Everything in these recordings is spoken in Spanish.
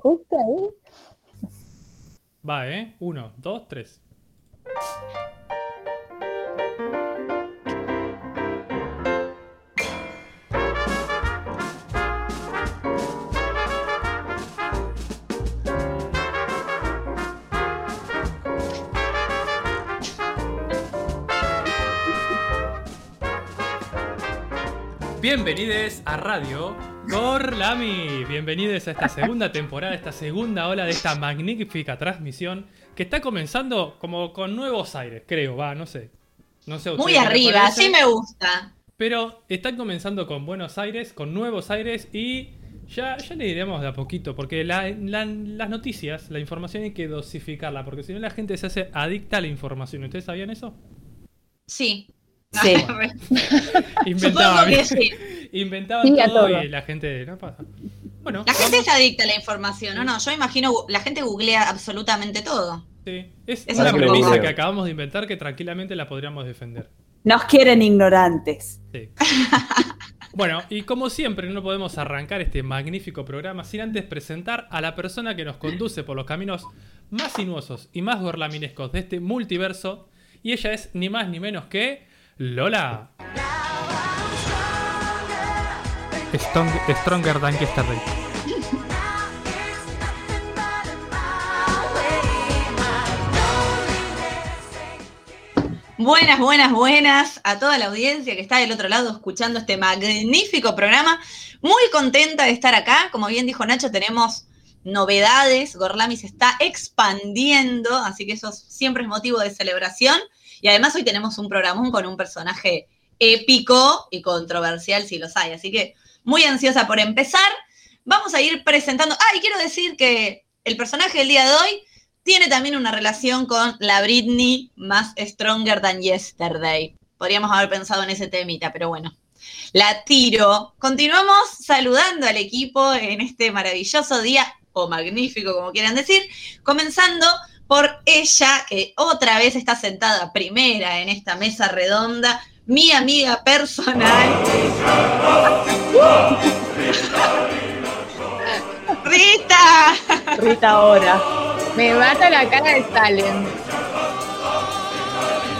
Justo ahí. Va, ¿eh? Uno, dos, tres. Bienvenidos a Radio Gorlami. Bienvenidos a esta segunda temporada, esta segunda ola de esta magnífica transmisión que está comenzando como con nuevos aires, creo, va, no sé. No sé Muy arriba, así me gusta. Pero están comenzando con buenos aires, con nuevos aires y ya, ya le diremos de a poquito, porque la- la- las noticias, la información hay que dosificarla, porque si no la gente se hace adicta a la información. ¿Ustedes sabían eso? Sí. Sí. Inventaba, Supongo que sí. Inventaban Sí, todo, todo. y la gente no pasa. Bueno, La gente vamos- es adicta a la información, ¿no? No, yo imagino, la gente googlea absolutamente todo. sí, es una es un premisa que acabamos de inventar que tranquilamente la podríamos defender. Nos quieren ignorantes. Sí. Bueno, y como siempre, no podemos arrancar este magnífico programa sin antes presentar a la persona que nos conduce por los caminos más sinuosos y más gorlaminescos de este multiverso. Y ella es ni más ni menos que Lola. Strong- stronger than yesterday. Buenas, buenas, buenas a toda la audiencia que está del otro lado escuchando este magnífico programa. Muy contenta de estar acá. Como bien dijo Nacho, tenemos novedades. Gorlami se está expandiendo, así que eso siempre es motivo de celebración. Y además hoy tenemos un programón con un personaje épico y controversial, si los hay. Así que muy ansiosa por empezar. Vamos a ir presentando. Ah, y quiero decir que el personaje del día de hoy tiene también una relación con la Britney más Stronger Than Yesterday. Podríamos haber pensado en ese temita, pero bueno. La tiro. Continuamos saludando al equipo en este maravilloso día, o magnífico, como quieran decir, comenzando por ella, que otra vez está sentada primera en esta mesa redonda, mi amiga personal. ¡Rita! Rita ahora. Me mata la cara de Stalin.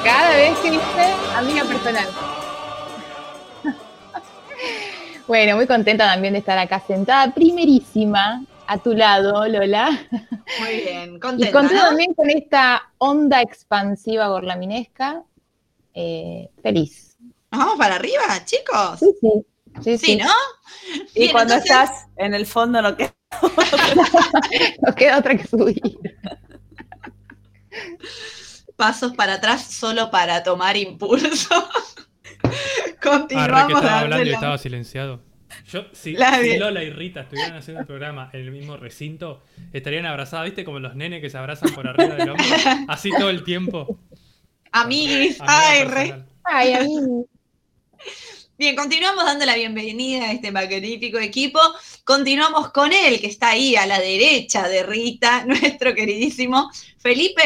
Cada vez que dice amiga personal. Bueno, muy contenta también de estar acá sentada, primerísima, a tu lado, Lola. Muy bien, Y contenta, contenta ¿no? también con esta onda expansiva gorlaminesca. Eh, feliz. ¿Nos vamos para arriba, chicos? Sí, sí. Sí, Sí, sí. ¿no? Y Bien, cuando entonces- estás en el fondo no queda. Nos queda otra que subir. Pasos para atrás solo para tomar impulso. Que Continuamos estaba hablando y estaba silenciado. Yo, si, si. Lola y Rita estuvieran haciendo el programa en el mismo recinto, estarían abrazadas, ¿viste? Como los nenes que se abrazan por arriba del hombro. Así todo el tiempo. Amiguis, Amiga ay, re. personal. Ay, a mí. Bien, continuamos dando la bienvenida a este magnífico equipo. Continuamos con él, que está ahí a la derecha de Rita, nuestro queridísimo Felipe.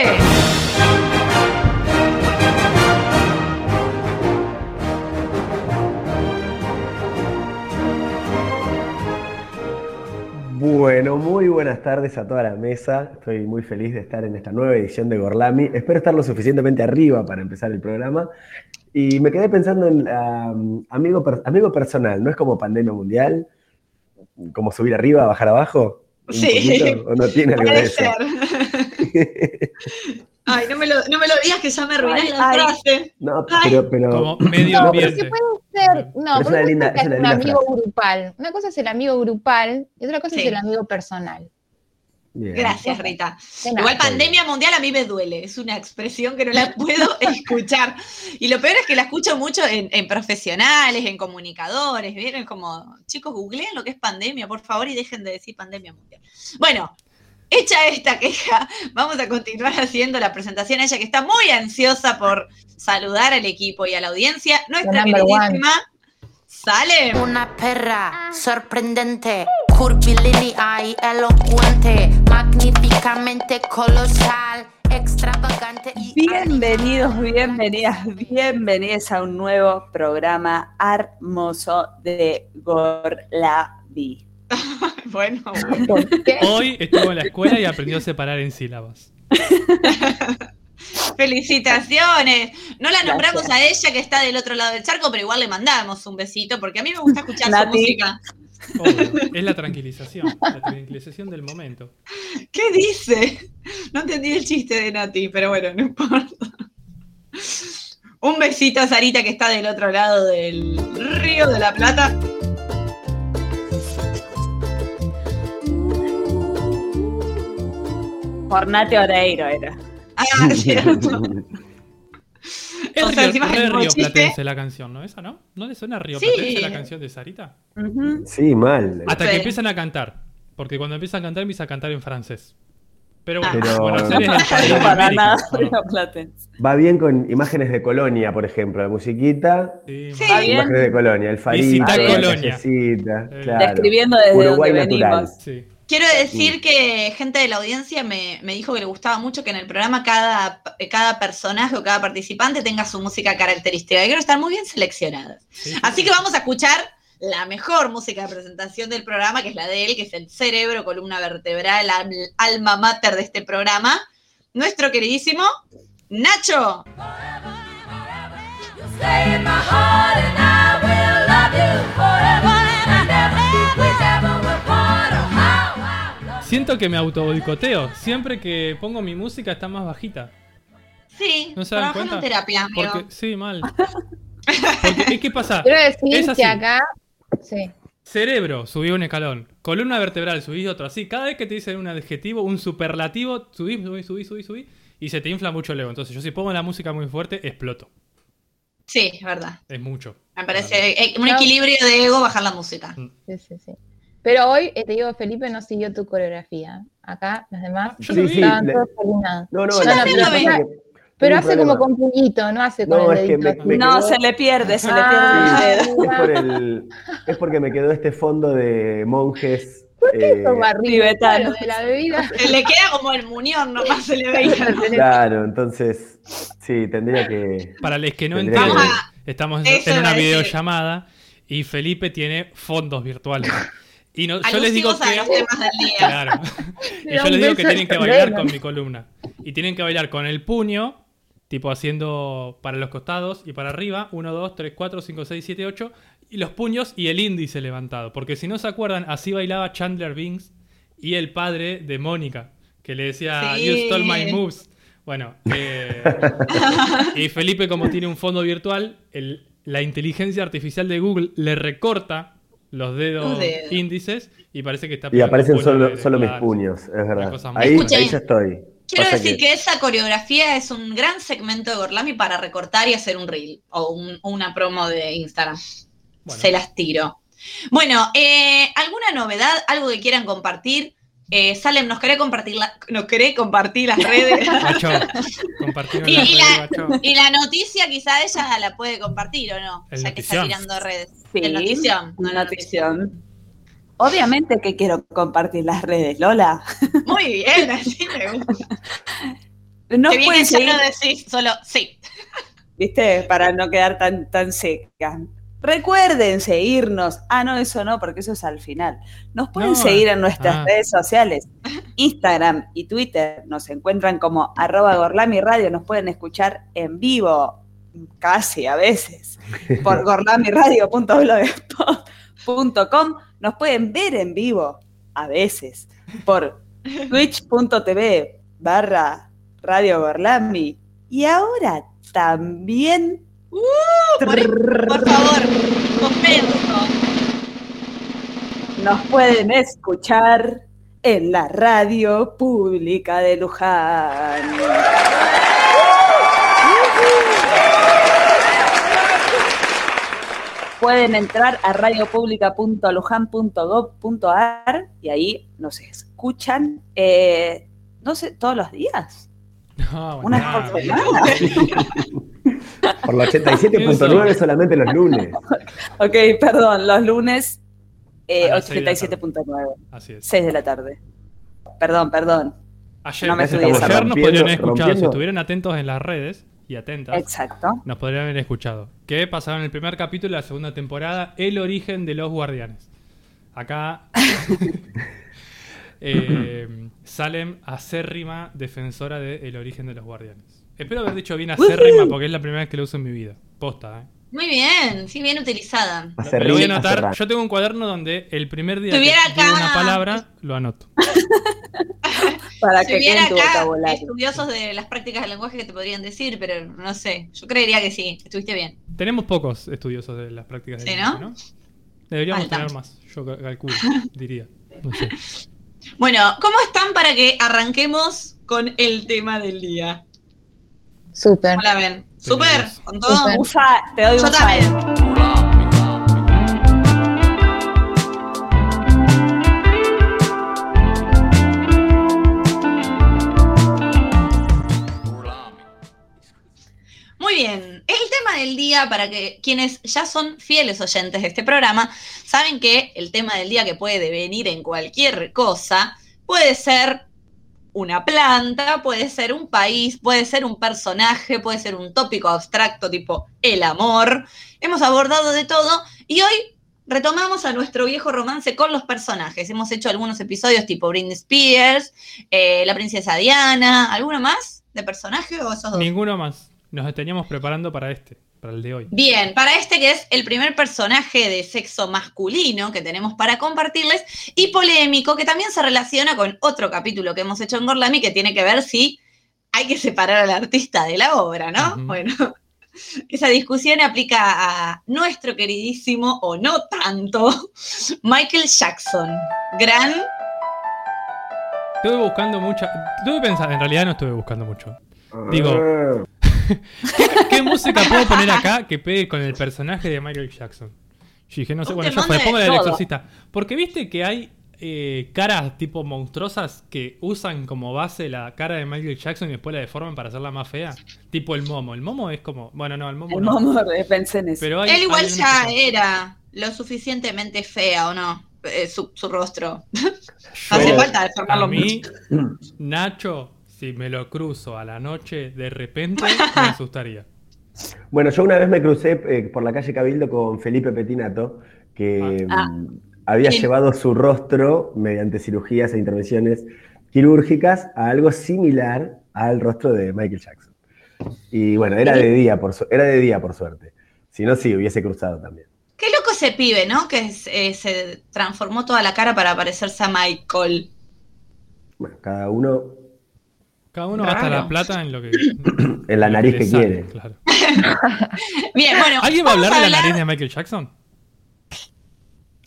Bueno, muy buenas tardes a toda la mesa. Estoy muy feliz de estar en esta nueva edición de Gorlami. Espero estar lo suficientemente arriba para empezar el programa. Y me quedé pensando en um, amigo, per- amigo personal, ¿no es como pandemia mundial? ¿Como subir arriba, bajar abajo? ¿Un Sí. poquito? ¿O no tiene algo de eso? Ay, no me, lo, no me lo digas que ya me arruinás Ay, la ay. frase. No, pero, pero Como medio No, pero ambiente. sí puede ser. No, Pero es porque una linda- es una un linda amigo frase. grupal. Una cosa es el amigo grupal y otra cosa Sí. es el amigo personal. Bien. Gracias, Rita. Igual pandemia mundial a mí me duele, es una expresión que no la puedo escuchar. Y lo peor es que la escucho mucho en, en profesionales, en comunicadores, ¿vieron? Como, chicos, googleen lo que es pandemia, por favor, y dejen de decir pandemia mundial. Bueno, hecha esta queja, vamos a continuar haciendo la presentación. Ella que está muy ansiosa por saludar al equipo y a la audiencia, nuestra queridísima Sale. Una perra sorprendente, curvilínea y elocuente, magníficamente colosal, extravagante y Bienvenidos, bienvenidas, bienvenidas a un nuevo programa hermoso de Gorlavi. bueno, ¿Por qué? Hoy estuvo en la escuela y aprendió a separar en sílabas. felicitaciones. No la nombramos Gracias. a ella que está del otro lado del charco, pero igual le mandamos un besito porque a mí me gusta escuchar su música. Obvio, es la tranquilización, la tranquilización del momento. ¿Qué dice? No entendí el chiste de Nati, pero bueno, no importa. Un besito a Sarita que está del otro lado del río de la Plata. Fornate Oreiro era. Ah, cierto. Es O sea, Río, encima el Río chiste. Platense la canción, ¿no? ¿Esa no? ¿No le suena a Río Sí. Platense la canción de Sarita? Sí, mal. Hasta Sí. que empiezan a cantar. Porque cuando empiezan a cantar, empieza a cantar en francés. Pero bueno, Pero- Buenos Aires es el país No. Va bien con imágenes de Colonia, por ejemplo, la musiquita. Sí, Sí. mal. Va bien. Imágenes de Colonia, el farito, Visita la Colonia. Eh. claro. Describiendo desde Uruguay donde natural. venimos. Sí. Quiero decir que gente de la audiencia me, me dijo que le gustaba mucho que en el programa cada, cada personaje o cada participante tenga su música característica. Y creo que están muy bien seleccionadas. Sí, sí, Así sí. que vamos a escuchar la mejor música de presentación del programa, que es la de él, que es el cerebro, columna vertebral, al- alma mater de este programa. Nuestro queridísimo Nacho. Stay in Siento que me auto boicoteo. Siempre que pongo mi música está más bajita. Sí, ¿No se dan trabajando cuenta? en terapia, amigo. Porque, sí, mal. Porque, ¿y ¿Qué pasa? Quiero decir Es así. que acá. Sí. Cerebro, subí un escalón. Columna vertebral, subí otro. Así, cada vez que te dicen un adjetivo, un superlativo, subí, subí, subí, subí, subí. Y se te infla mucho el ego. Entonces, yo si pongo la música muy fuerte, exploto. Sí, es verdad. Es mucho. Me parece un equilibrio de ego bajar la música. Sí, sí, sí. Pero hoy, eh, te digo, Felipe no siguió tu coreografía. Acá, los demás Sí, estaban le- todos coordinados. No, no, Yo no, Pero un hace como con puñito, no hace con No, el es que dedito. me- así. me No, quedó- se le pierde, se le pierde. Es, por el, es porque me quedó este fondo de monjes. eh, Eso, barriga, tibetano. claro, de la bebida. Se le queda como el muñón, nomás se le veía. claro, entonces sí, tendría que. Para los que no entienden, que- estamos en- Eso en una videollamada y Felipe tiene fondos virtuales. Y no, yo les digo que. Claro. y yo les digo que tienen que bailar con mi columna. Y tienen que bailar con el puño, tipo haciendo para los costados y para arriba, 1, 2, 3, 4, 5, 6, 7, 8, y los puños y el índice levantado. Porque si no se acuerdan, así bailaba Chandler Bings y el padre de Mónica, que le decía, Sí. You stole my moves. Bueno, eh, y Felipe, como tiene un fondo virtual, el- la inteligencia artificial de Google le recorta los dedos Los dedos. índices y parece que está Y aparecen solo, de- solo mis puños, es verdad. Ahí, ahí ya estoy. Quiero Pasa decir que... esa coreografía es un gran segmento de Gorlami para recortar y hacer un reel o un- una promo de Instagram. Bueno. Se las tiro. Bueno, eh, ¿alguna novedad? ¿Algo que quieran compartir? Eh, Salem, ¿nos querés compartir, la- nos querés compartir las redes? Compartimos Y- la y red, la- y la noticia quizá ella la puede compartir o no, El ya que está tirando redes. Sí, El notición. no una la notición. notición. Obviamente que quiero compartir las redes, Lola. Muy bien, así me gusta. No que bien pueden que ya seguir, no decís solo sí. ¿viste? Para no quedar tan, tan seca. Recuerden seguirnos. Ah, no, eso no, porque eso es al final. Nos pueden No, seguir en nuestras ah. redes sociales. Instagram y Twitter nos encuentran como arroba Gorlami Radio. Nos pueden escuchar en vivo, casi a veces, por gorlamiradio.blogspot.com. Nos pueden ver en vivo, a veces, por twitch.tv barra Radio Gorlami. Y ahora también... Por, por favor, compenso. Nos pueden escuchar en la radio pública de Luján. Pueden entrar a radiopublica.lujan.gov.ar y ahí nos escuchan, eh, no sé, todos los días. No, Una bueno, por semana. Por la 87.9 solamente los lunes. Ok, perdón, los lunes eh, A las seis de la 87.9, Así es. 6 de la tarde. Perdón, perdón. Ayer, No me ayer nos podrían haber escuchado. Si estuvieran atentos en las redes y atentas, Exacto. nos podrían haber escuchado. Que pasaron el primer capítulo de la segunda temporada, El origen de los guardianes. Acá eh, Salem, acérrima defensora del origen de los guardianes. Espero haber dicho bien acérrima porque es la primera vez que lo uso en mi vida. Posta, ¿eh? Muy bien, sí, bien utilizada. Lo- lo voy a anotar. Yo tengo un cuaderno donde el primer día Tuviera que acá- una palabra, lo anoto. Para Si que hubiera acá vocabulario. estudiosos de las prácticas del lenguaje que te podrían decir, pero no sé. Yo creería que sí, estuviste bien. Tenemos pocos estudiosos de las prácticas de Sí, lenguaje, ¿no? ¿no? Deberíamos Falta. tener más, yo ca- calculo, diría. No sé. Bueno, ¿cómo están para que arranquemos con el tema del día? Súper. ¿Cómo la ven? ¿Súper? ¿Con todo? Usa, te doy Yo un también. Muy bien, el tema del día para que quienes ya son fieles oyentes de este programa saben que el tema del día que puede devenir en cualquier cosa puede ser una planta, puede ser un país, puede ser un personaje, puede ser un tópico abstracto tipo el amor. Hemos abordado de todo y hoy retomamos a nuestro viejo romance con los personajes. Hemos hecho algunos episodios tipo Britney Spears, eh, la princesa Diana, ¿alguno más de personaje o esos dos? Ninguno más. Nos teníamos preparando para este, para el de hoy. Bien, para este que es el primer personaje de sexo masculino que tenemos para compartirles y polémico, que también se relaciona con otro capítulo que hemos hecho en Gorlami que tiene que ver si hay que separar al artista de la obra, ¿no? Bueno, esa discusión aplica a nuestro queridísimo, o no tanto, Michael Jackson. Gran Estuve buscando mucha. Estuve pensando, en realidad no estuve buscando mucho. Digo- ¿Qué música puedo poner acá que pegue con el personaje de Michael Jackson? Yo dije, no sé, bueno, ya fue, pongo la del exorcista. Porque viste que hay eh, caras tipo monstruosas que usan como base la cara de Michael Jackson y después la deforman para hacerla más fea. Tipo el momo. El momo es como. Bueno, no, el momo El no. momo, eh, pensé en eso. Pero hay, Él igual hay ya era lo suficientemente fea, ¿o no? Eh, su, su rostro. No hace falta deformarlo A mí, Mm. Nacho, si me lo cruzo a la noche de repente, me asustaría. Bueno, yo una vez me crucé eh, por la calle Cabildo con Felipe Petinato, que Ah. mm, había Sí. llevado su rostro mediante cirugías e intervenciones quirúrgicas a algo similar al rostro de Michael Jackson. Y bueno, era de día, por, su- era de día por suerte. Si no, sí, hubiese cruzado también. Qué loco ese pibe, ¿no? Que se, se transformó toda la cara para parecerse a Michael. Bueno, cada uno Cada uno gasta la plata en lo que. en la nariz que sale, quiere. claro. Bien, bueno. ¿Alguien va a hablar de la nariz de Michael Jackson?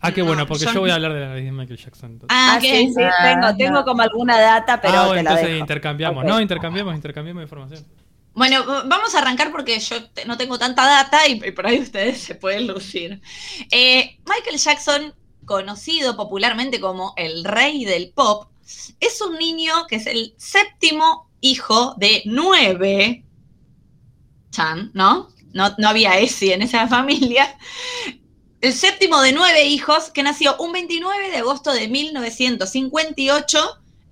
Ah, qué No, bueno, porque yo yo voy a hablar de la nariz de Michael Jackson. entonces. Ah, Ah, ¿qué? sí, sí, Ah, tengo, no. tengo como alguna data, pero ah, bueno, te la entonces dejo. intercambiamos. No, intercambiamos, intercambiamos información. Bueno, vamos a arrancar porque yo no tengo tanta data y, y por ahí ustedes se pueden lucir. Eh, Michael Jackson, conocido popularmente como el rey del pop, es un niño que es el séptimo hijo de nueve. Chan, ¿no? No, no había ese en esa familia. El séptimo de nueve hijos que nació un 29 de agosto de 1958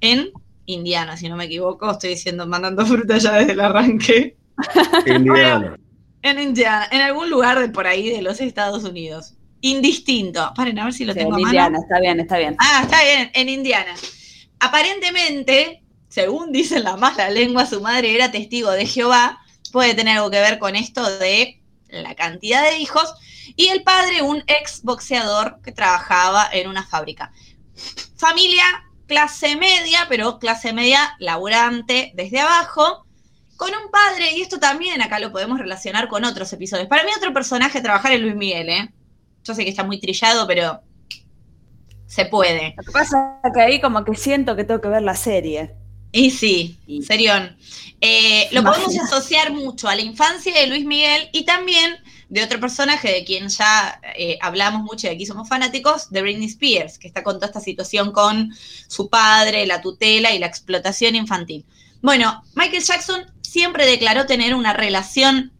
en Indiana, si no me equivoco. Estoy diciendo, mandando fruta ya desde el arranque. Indiana. En Indiana, en algún lugar de por ahí de los Estados Unidos. Indistinto. Paren a ver si lo Sí, tengo a en mano. Indiana, está bien, está bien. Ah, está bien, en Indiana. Aparentemente, según dice la mala lengua, su madre era testigo de Jehová. Puede tener algo que ver con esto de la cantidad de hijos. Y el padre, un ex boxeador que trabajaba en una fábrica. Familia clase media, pero clase media laburante desde abajo. Con un padre, y esto también acá lo podemos relacionar con otros episodios. Para mí, otro personaje trabajar es Luis Miguel, ¿eh? Yo sé que está muy trillado, pero se puede. Lo que pasa es que ahí como que siento que tengo que ver la serie. Y sí, Y- serión. Eh, lo podemos asociar mucho a la infancia de Luis Miguel y también de otro personaje de quien ya eh, hablamos mucho y aquí somos fanáticos, de Britney Spears, que está con toda esta situación con su padre, la tutela y la explotación infantil. Bueno, Michael Jackson siempre declaró tener una relación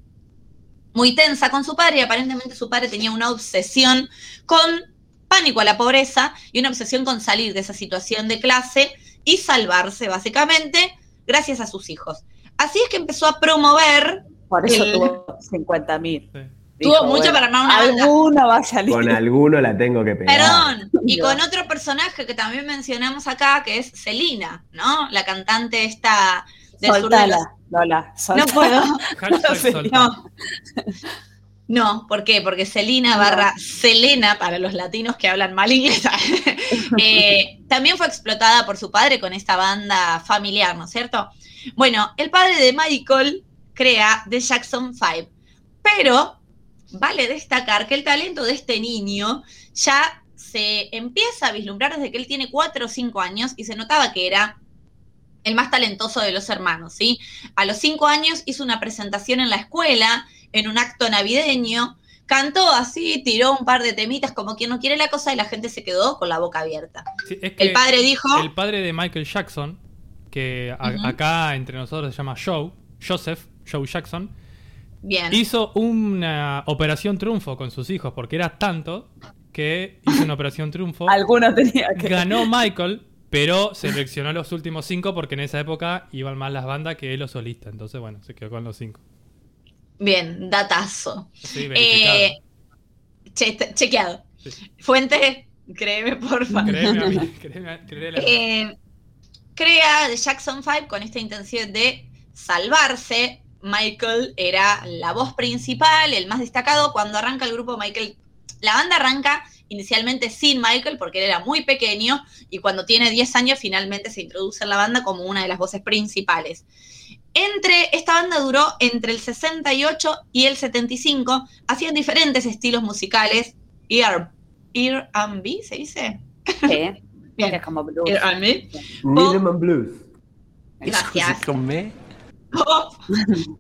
muy tensa con su padre y aparentemente su padre tenía una obsesión con pánico a la pobreza y una obsesión con salir de esa situación de clase y salvarse básicamente gracias a sus hijos. Así es que empezó a promover Por eso El- tuvo 50 mil. Sí. Tuvo mucho para armar una banda. Alguno va a salir. Con alguno la tengo que pegar. Perdón, y Dios. con otro personaje que también mencionamos acá, que es Selina, ¿no? La cantante esta del sur de los... Soltala, Lola. No soltala. puedo. Sé, solta. No. No, ¿por qué? Porque Selina barra Selena, para los latinos que hablan mal inglés, eh, también fue explotada por su padre con esta banda familiar, ¿no es cierto? Bueno, el padre de Michael crea The Jackson Five, pero vale destacar que el talento de este niño ya se empieza a vislumbrar desde que él tiene cuatro o cinco años y se notaba que era el más talentoso de los hermanos, ¿sí? A los cinco años hizo una presentación en la escuela, en un acto navideño, cantó así, tiró un par de temitas como quien no quiere la cosa y la gente se quedó con la boca abierta. Sí, es que El padre dijo, el padre de Michael Jackson, que a- acá entre nosotros se llama Joe, Joseph, Joe Jackson, bien, hizo una operación triunfo con sus hijos, porque era tanto que hizo una operación triunfo. Alguno tenía que. Ganó Michael, pero seleccionó los últimos cinco porque en esa época iban más las bandas que los solistas. Entonces, bueno, se quedó con los cinco. Bien, datazo. Sí. Eh, che- chequeado. Sí. Fuente, créeme, porfa. Créeme a mí, créeme a- créele a. Eh, crea The Jackson 5 con esta intención de salvarse. Michael era la voz principal, el más destacado. Cuando arranca el grupo, Michael. La banda arranca inicialmente sin Michael porque él era muy pequeño y cuando tiene 10 años finalmente se introduce en la banda como una de las voces principales. Entre, esta banda duró entre el 68 y el 75, hacían diferentes estilos musicales. Ear, R&B, ¿se dice? Sí, Bien. es como blues. Rhythm and Blues. Gracias. Pop,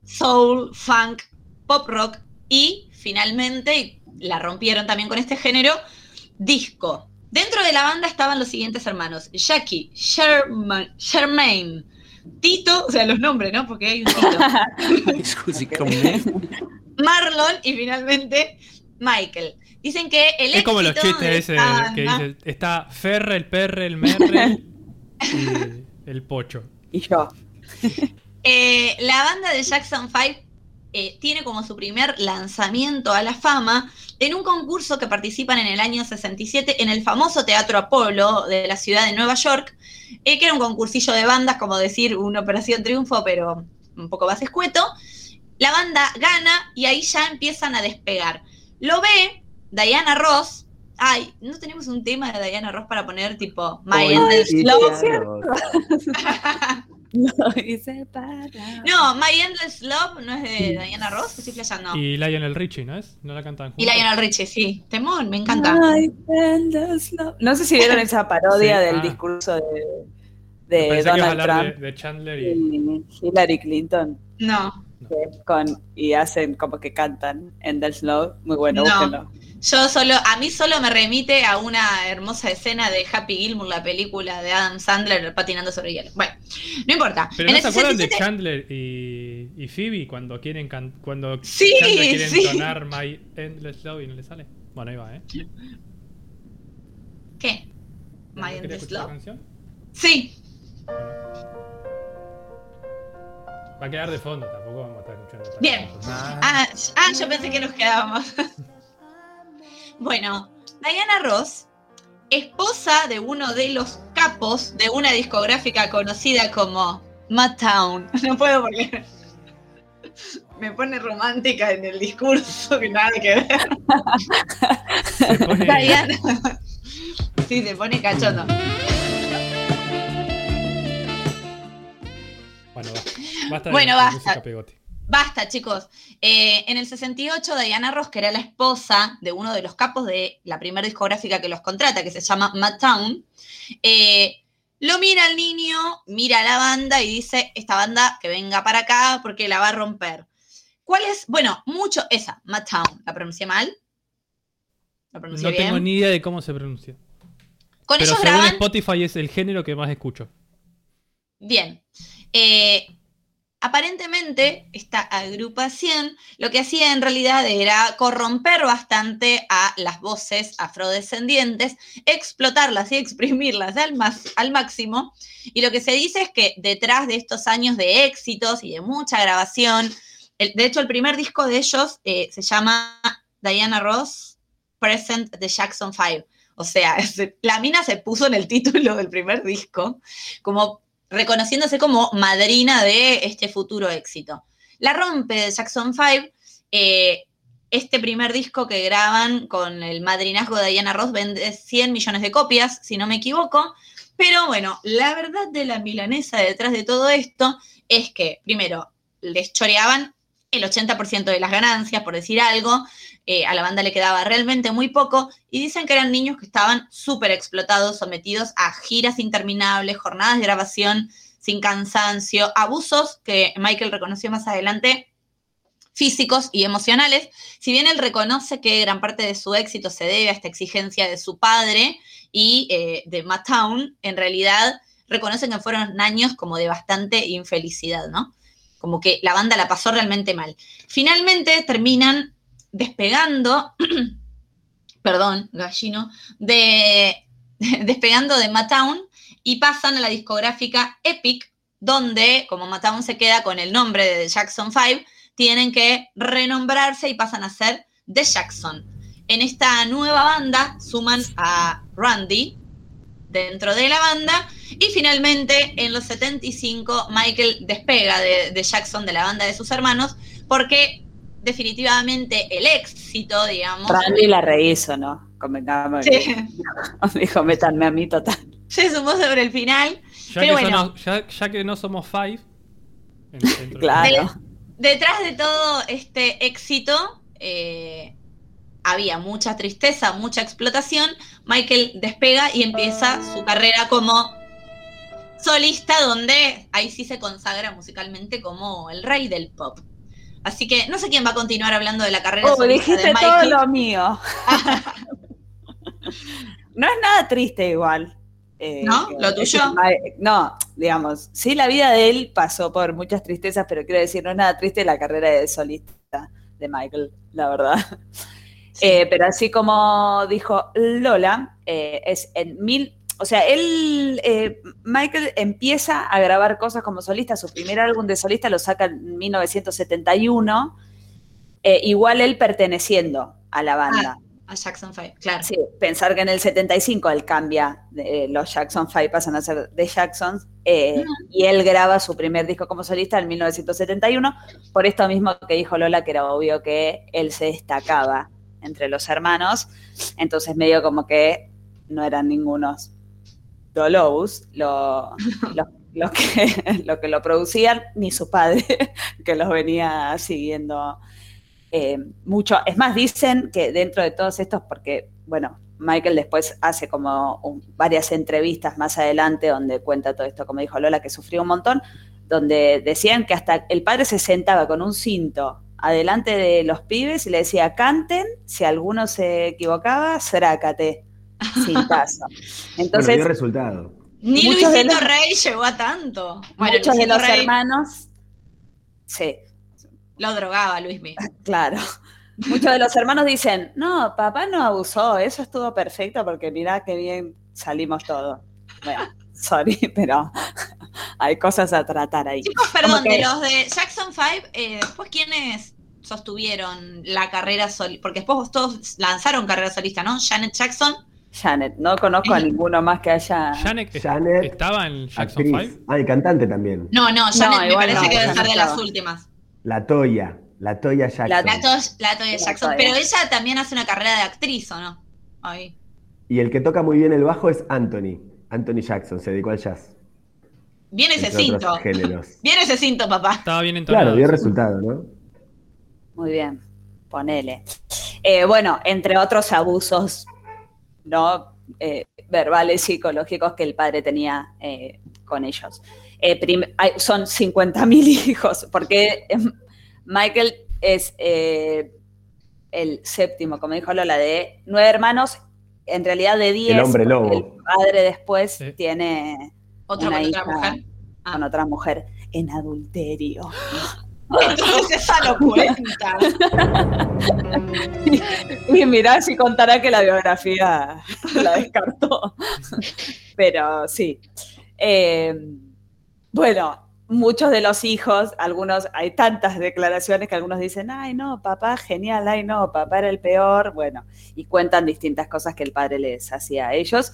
soul, funk, pop rock y finalmente, y la rompieron también con este género, disco. Dentro de la banda estaban los siguientes hermanos: Jackie, Sherman, Shermaine, Tito, o sea, los nombres, ¿no? Porque hay un Tito. Marlon y finalmente Michael. Dicen que el Es como los chistes ese que dice, está Ferre, el Perre, el Merre y el Pocho. Y yo. Eh, la banda de Jackson 5 eh, tiene como su primer lanzamiento a la fama en un concurso que participan en el año 67 en el famoso Teatro Apolo de la ciudad de Nueva York, eh, que era un concursillo de bandas, como decir, una Operación Triunfo, pero un poco más escueto. La banda gana y ahí ya empiezan a despegar. Lo ve Diana Ross. Ay, no tenemos un tema de Diana Ross para poner tipo My Oye, Lo hice para. No, My Endless Love no es de Diana Ross, estoy flasheando. Y, Y Lionel Richie, ¿no es? ¿No la cantan juntos? Lionel Richie, sí. Temón, me encanta. My endless love. No sé si vieron esa parodia Sí, del ah. discurso de, de Donald hablar Trump de, de Chandler y... y Hillary Clinton. No, con, y hacen como que cantan Endless Love. Muy bueno, No. búsquenlo. Yo solo, a mí solo me remite a una hermosa escena de Happy Gilmore, la película de Adam Sandler patinando sobre hielo. Bueno, no importa. Pero En ¿no se acuerdan de 67 Chandler y, y Phoebe cuando quieren can- cuando Sí, Chandler quiere sí. entonar My Endless Love y no le sale? Bueno, ahí va, ¿eh? ¿Qué? ¿No My Endless la Love. canción? Sí, Va a quedar de fondo, tampoco vamos a estar escuchando. Bien. Ah, ah, yo pensé que nos quedábamos. bueno, Diana Ross, esposa de uno de los capos de una discográfica conocida como Town. No puedo porque me pone romántica en el discurso que nada que ver. Pone- Diana. Sí, se pone cachondo. Bueno, basta. Basta de- Bueno, basta. música. Basta, chicos. Eh, en el 68, Diana Ross, que era la esposa de uno de los capos de la primera discográfica que los contrata, que se llama Town, eh, lo mira al niño, mira a la banda y dice, esta banda que venga para acá porque la va a romper. ¿Cuál es? Bueno, mucho, esa, Town. ¿La pronuncié mal? ¿La pronuncié No bien? tengo ni idea de cómo se pronuncia. Con Pero ellos según graban... Spotify es el género que más escucho. Bien. Eh, aparentemente, esta agrupación lo que hacía en realidad era corromper bastante a las voces afrodescendientes, explotarlas y exprimirlas al, más- al máximo. Y lo que se dice es que detrás de estos años de éxitos y de mucha grabación, el- de hecho, el primer disco de ellos eh, se llama Diana Ross Present the Jackson 5. O sea, se- la mina se puso en el título del primer disco, como reconociéndose como madrina de este futuro éxito. La rompe Jackson 5. eh, este primer disco que graban con el madrinazgo de Diana Ross vende 100 millones de copias, si no me equivoco. Pero bueno, la verdad de la milanesa detrás de todo esto es que, primero, les choreaban el 80% de las ganancias, por decir algo. Eh, a la banda le quedaba realmente muy poco. Y dicen que eran niños que estaban súper explotados, sometidos a giras interminables, jornadas de grabación sin cansancio, abusos que Michael reconoció más adelante físicos y emocionales. Si bien él reconoce que gran parte de su éxito se debe a esta exigencia de su padre y eh, de Matt Town, en realidad reconocen que fueron años como de bastante infelicidad, ¿no? Como que la banda la pasó realmente mal. Finalmente terminan despegando, perdón, gallino, de, despegando de Matown y pasan a la discográfica Epic, donde, como Matown se queda con el nombre de Jackson 5, tienen que renombrarse y pasan a ser The Jackson. En esta nueva banda suman a Randy dentro de la banda y finalmente en los 75 Michael despega de, de Jackson, de la banda de sus hermanos, porque definitivamente el éxito, digamos, Randy la rehizo, ¿no? Convengamos Sí. que- Dijo, métanme a mí total. se sumó sobre el final. Ya, Pero que, bueno. ya, ya que no somos Five. en- dentro de- Claro. Detrás de todo este éxito eh, había mucha tristeza, mucha explotación. Michael despega y empieza su carrera como solista, donde ahí sí se consagra musicalmente como el rey del pop. Así que no sé quién va a continuar hablando de la carrera Oh, dijiste de todo lo mío. no es nada triste igual. Eh, ¿No? ¿Lo tuyo? No, digamos, sí la vida de él pasó por muchas tristezas, pero quiero decir, no es nada triste la carrera de solista de Michael, la verdad. Eh, pero así como dijo Lola, eh, es en mil, o sea, él, eh, Michael empieza a grabar cosas como solista, su primer álbum de solista lo saca en 1971, eh, igual él perteneciendo a la banda. A Jackson 5, claro. Sí, pensar que en el 75 él cambia, eh, los Jackson 5 pasan a ser The Jacksons, eh, y él graba su primer disco como solista en 1971, por esto mismo que dijo Lola, que era obvio que él se destacaba entre los hermanos, entonces medio como que no eran ningunos Lo, que, lo que lo producían, ni su padre, que los venía siguiendo eh, mucho. Es más, dicen que dentro de todos estos, porque, bueno, Michael después hace como un- varias entrevistas más adelante donde cuenta todo esto, como dijo Lola, que sufrió un montón, donde decían que hasta el padre se sentaba con un cinto adelante de los pibes y le decía, canten, si alguno se equivocaba, srácate, cintazo. Bueno, Entonces, dio resultado. Ni Luisito los- Rey llegó a tanto. Bueno, muchos de los Rey hermanos, sí, lo drogaba, Luismi. Claro. Muchos de los hermanos dicen, no, papá no abusó, eso estuvo perfecto porque mirá qué bien salimos todos. Bueno, sorry, pero hay cosas a tratar ahí. Chicos, perdón, que- de los de Jackson 5, eh, después quiénes sostuvieron la carrera solista, porque después todos lanzaron carrera solista, ¿no? Janet Jackson. Janet, no conozco a ninguno más que haya... Janet, est- Janet, estaba en Jackson Actriz. 5. Ah, y cantante también. No, no, Janet me igual parece no, que debe ser no de las últimas. La Toya. La Toya Jackson. La- La, to- la Toya Jackson, pero ella también hace una carrera de actriz, ¿o no? Ahí. Y el que toca muy bien el bajo es Anthony. Anthony Jackson, se dedicó al jazz. Viene ese cinto. Viene ese cinto, papá. Estaba bien entonado. Claro, dio resultado, ¿no? Muy bien, ponele. Eh, bueno, entre otros abusos, ¿no? Eh, verbales, psicológicos que el padre tenía eh, con ellos. Eh, hay- son 50.000 hijos, porque eh, Michael es eh, el séptimo, como dijo Lola, de nueve hermanos, en realidad de diez. El hombre lobo. El padre después Sí. tiene Otra Una con otra mujer. Ah. con otra mujer en adulterio. Entonces esa cuenta. Y mirá si contará que la biografía la descartó. Pero sí. Eh, bueno, muchos de los hijos, algunos, hay tantas declaraciones que algunos dicen, ay no, papá genial, ay no, papá era el peor, bueno, y cuentan distintas cosas que el padre les hacía a ellos.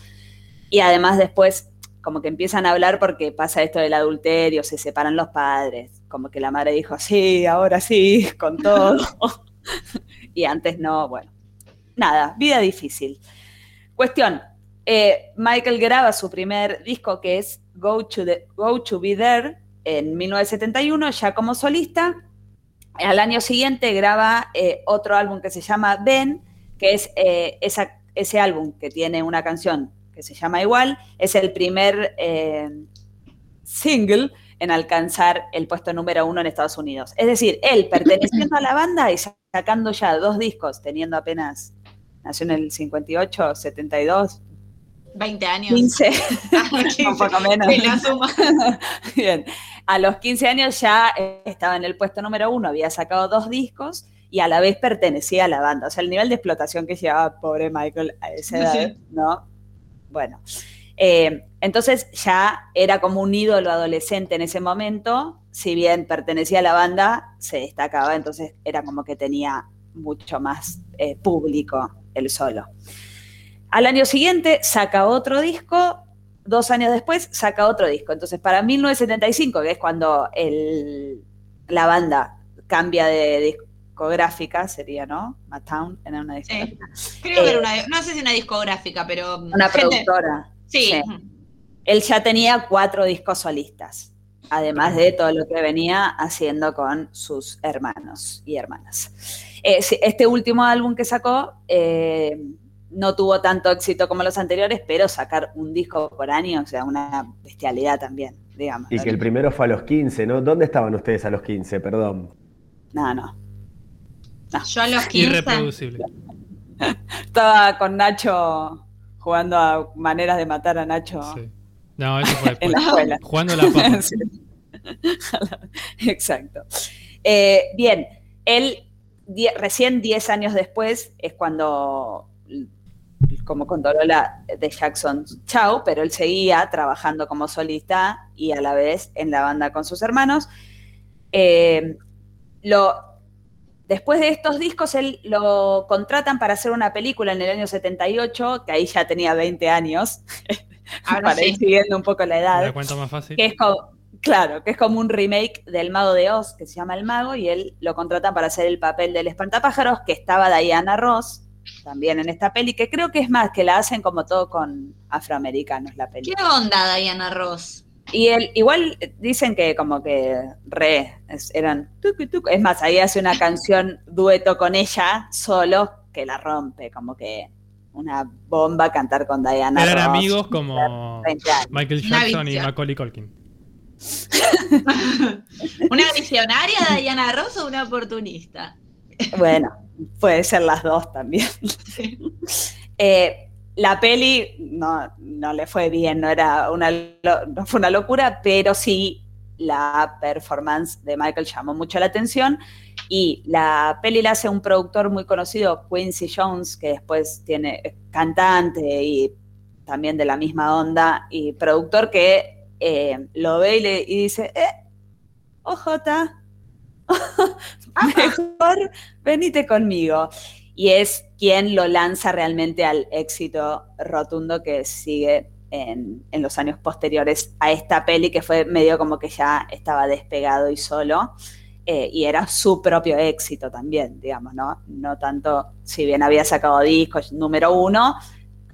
Y además después como que empiezan a hablar porque pasa esto del adulterio, se separan los padres, como que la madre dijo, sí, ahora sí, con todo. y antes no, bueno. Nada, vida difícil. Cuestión, eh, Michael graba su primer disco que es Go to, the, Go to Be There en 1971, ya como solista. Al año siguiente graba eh, otro álbum que se llama Ben, que es eh, esa- ese álbum que tiene una canción que se llama igual, es el primer single en alcanzar el puesto número uno en Estados Unidos. Es decir, él perteneciendo a la banda y sacando ya dos discos, teniendo apenas, nació en el 58, 72, 20 años. 15, Ah, un poco menos. Sí, la suma. Bien. A los 15 años ya eh, estaba en el puesto número uno, había sacado dos discos y a la vez pertenecía a la banda. O sea, el nivel de explotación que llevaba pobre Michael a esa edad, Sí. ¿no? Bueno. Eh, entonces ya era como un ídolo adolescente en ese momento, si bien pertenecía a la banda, se destacaba, entonces era como que tenía mucho más eh, público el solo. Al año siguiente saca otro disco, dos años después saca otro disco. Entonces, para 1975, que es cuando el- la banda cambia de discográfica, sería, ¿no? Matown era una discográfica. Creo que era Eh, una, no sé si una discográfica, pero. Una gente- productora. Sí. sí. Él ya tenía cuatro discos solistas, además de todo lo que venía haciendo con sus hermanos y hermanas. Eh, Este último álbum que sacó eh, no tuvo tanto éxito como los anteriores, pero sacar un disco por año, o sea, una bestialidad también, digamos. Y que el primero fue a los 15, ¿no? ¿Dónde estaban ustedes a los 15? Perdón. No, no. Yo a los 15. Irreproducible. Estaba con Nacho jugando a maneras de matar a Nacho Sí. No, eso fue en después. la escuela. Jugando a la papa. Sí. Exacto. Eh, bien, él die- recién 10 años después es cuando, como contó Lola, de Jackson chao, pero él seguía trabajando como solista y a la vez en la banda con sus hermanos. Eh, lo, después de estos discos, él lo contratan para hacer una película en el año 78, que ahí ya tenía 20 años, Ahora para ir siguiendo un poco la edad Me cuento más fácil. que es como, claro, que es como un remake del Mago de Oz, que se llama El Mago, y él lo contratan para hacer el papel del espantapájaros, que estaba Diana Ross, también en esta peli, que creo que es más, que la hacen como todo con afroamericanos la peli. ¿Qué onda, Diana Ross? Y él, igual dicen que como que re, es- eran tucu, tucu. es más, ahí hace una canción dueto con ella, solo, que la rompe, como que una bomba cantar con Diana Eran Ross. amigos como 20 años. Michael Jackson y. Macaulay Culkin. ¿Una visionaria Diana Ross o una oportunista? Bueno, puede ser las dos también. Eh, la peli no, no le fue bien, no era una no fue una locura, pero sí la performance de Michael llamó mucho la atención y la peli la hace un productor muy conocido, Quincy Jones, que después tiene es cantante y también de la misma onda y productor que eh, lo ve y, le, y dice, eh, OJ, mejor venite conmigo. Y es quien lo lanza realmente al éxito rotundo que sigue en, los años posteriores a esta peli, que fue medio como que ya estaba despegado y solo. eh, y era su propio éxito también, digamos, ¿no? No tanto, si bien había sacado discos número uno,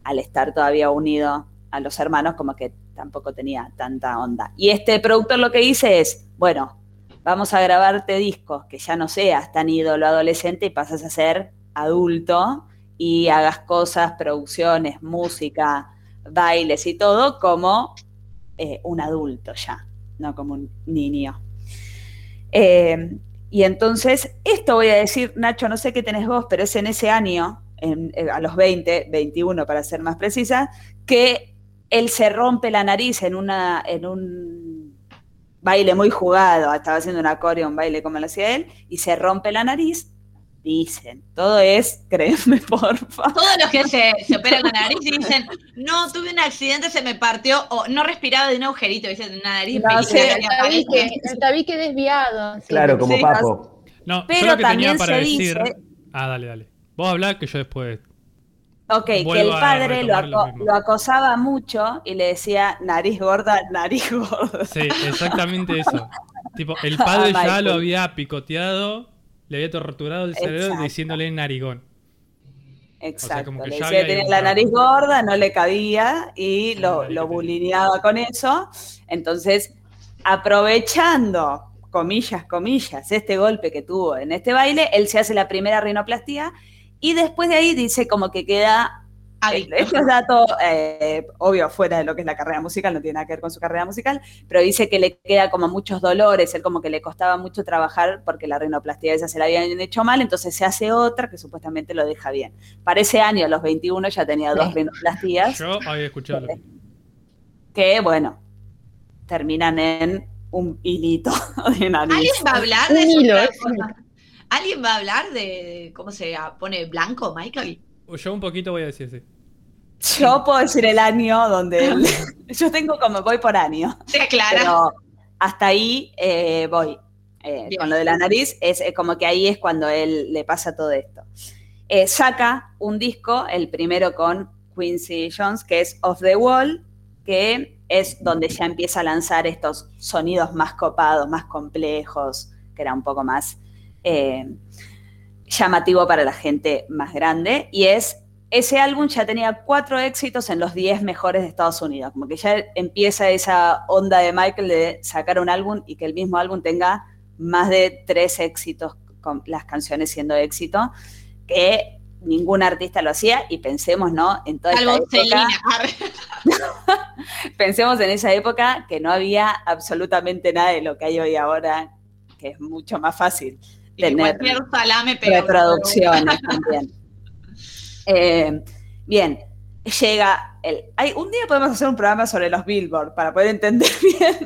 al estar todavía unido a los hermanos, como que tampoco tenía tanta onda. Y este productor lo que dice es, bueno, vamos a grabarte discos que ya no seas tan ídolo adolescente y pasas a ser adulto y hagas cosas, producciones, música, bailes y todo como eh, un adulto ya, no como un niño. Eh, y entonces, esto voy a decir, Nacho, no sé qué tenés vos, pero es en ese año, eh, a los 20, 21 para ser más precisa, que él se rompe la nariz en, una, en un baile muy jugado, estaba haciendo un acorde, un baile como lo hacía él, y se rompe la nariz, dicen. Todo es, créeme, porfa. Todos los que se, se operan la nariz y dicen, no, tuve un accidente, se me partió, o no respiraba de un agujerito, dicen, una nariz No, sí, El tabique, el tabique desviado. sí. Claro, como Sí. papo. No, Pero yo lo que tenía también para se decir. dice- Ah, dale, dale. Vos hablá que yo después. Ok, que el padre lo, acosaba mucho y le decía nariz gorda, nariz gorda. Sí, exactamente eso. Tipo, el padre ya Michael. lo había picoteado, le había torturado el cerebro Exacto. diciéndole narigón. Exacto. como que le ya decía que tenía la nariz gorda, no le cabía y lo, lo bulineaba con eso. Entonces, aprovechando, comillas, comillas, este golpe que tuvo en este baile, él se hace la primera rinoplastia y después de ahí dice como que queda Adicto. Esto es dato, eh, obvio, fuera de lo que es la carrera musical, no tiene nada que ver con su carrera musical, pero dice que le queda como muchos dolores, él como que le costaba mucho trabajar porque la rinoplastia esa se la habían hecho mal, entonces se hace otra que supuestamente lo deja bien. Para ese año, a los 21, ya tenía dos rinoplastías Yo había escuchado mismo. que, bueno, terminan en un hilito de nariz. ¿Alguien va a hablar de eso? ¿Alguien va a hablar de, de cómo se pone blanco, Michael? Yo un poquito voy a decir sí. Yo puedo decir el año donde él- yo tengo como voy por año. Se aclara. pero hasta ahí eh, voy. Eh, con lo de la nariz, es, es como que ahí es cuando él le pasa todo esto. Eh, saca un disco, el primero con Quincy Jones, que es Off the Wall, que es donde ya empieza a lanzar estos sonidos más copados, más complejos, que era un poco más eh, llamativo para la gente más grande. Y es ese álbum ya tenía cuatro éxitos en los 10 mejores de Estados Unidos. Como que ya empieza esa onda de Michael de sacar un álbum y que el mismo álbum tenga más de tres éxitos con las canciones siendo éxito, que ningún artista lo hacía y pensemos, ¿no? En toda esta época, pensemos en esa época que no había absolutamente nada de lo que hay hoy ahora, que es mucho más fácil tener salame reproducciones también. Eh, bien, llega el. Hay, un día podemos hacer un programa sobre los Billboard para poder entender bien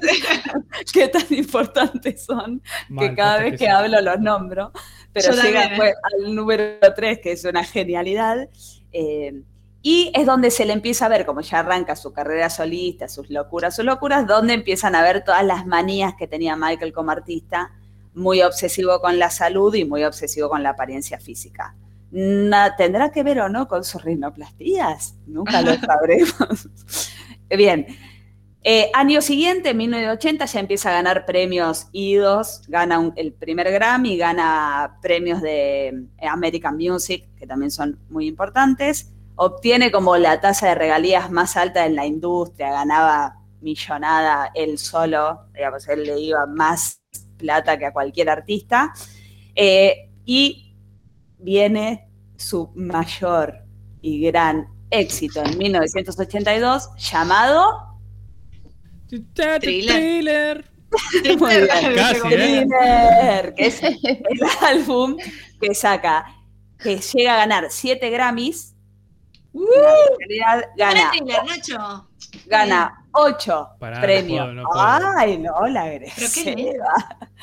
qué tan importantes son, que cada vez que hablo los nombro. Pero Yo llega después al número 3, que es una genialidad. eh, y es donde se le empieza a ver, como ya arranca su carrera solista, sus locuras, sus locuras, donde empiezan a ver todas las manías que tenía Michael como artista, muy obsesivo con la salud y muy obsesivo con la apariencia física. ¿Tendrá que ver o no con sus rinoplastías? Nunca lo sabremos. Bien. Eh, año siguiente, 1980, ya empieza a ganar premios IDOS, gana un- el primer Grammy, gana premios de eh, American Music, que también son muy importantes, obtiene como la tasa de regalías más alta en la industria, ganaba millonada él solo, digamos, él le iba más plata que a cualquier artista, Eh, y viene su mayor y gran éxito en 1982, llamado Thriller. Casi, ¿eh? Thriller, que es el álbum que saca, que llega a ganar 7 Grammys. En realidad Gana gana, thriller, Nacho. gana 8 Pará, no premios. puedo, no puedo. Ay, no, la Pero qué agresiva.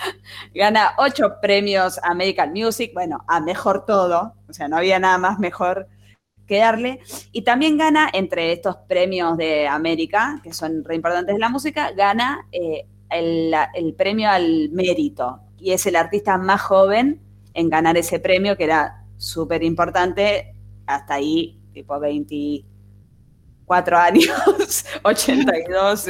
Gana 8 premios American Music, bueno, a mejor todo, o sea, no había nada más mejor que darle. Y también gana, entre estos premios de América, que son re importantes de la música, gana eh, el, el premio al mérito. Y es el artista más joven en ganar ese premio, que era súper importante, hasta ahí, tipo 24 años, 82.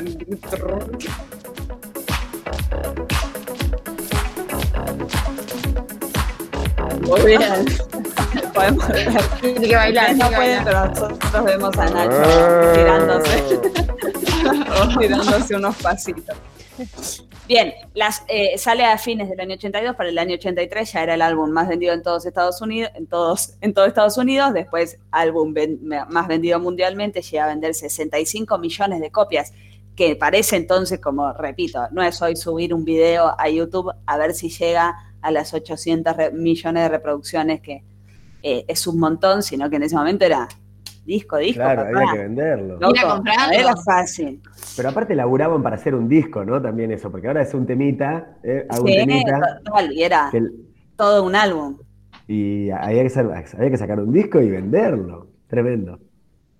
Muy bien. Podemos ver. Tiene que bailar, no pueden, bailar. pero nosotros vemos a Nacho tirándose, tirándose unos pasitos. Bien, las, eh, sale a fines del año 82, para el año 83 ya era el álbum más vendido en todos Estados Unidos, en todos, en todo Estados Unidos, después álbum ven- más vendido mundialmente, llega a vender 65 millones de copias, que parece entonces, como repito, no es hoy subir un video a YouTube a ver si llega a las 800 re- millones de reproducciones, que eh, es un montón, sino que en ese momento era disco, disco, Claro, papá. había que venderlo. Loco, Ir a comprarlo. no era fácil. Pero aparte laburaban para hacer un disco, ¿no? También eso, porque ahora es un temita, ¿eh? hago un Sí, temita. total, y era el- todo un álbum. Y había que, hacer- había que sacar un disco y venderlo. Tremendo.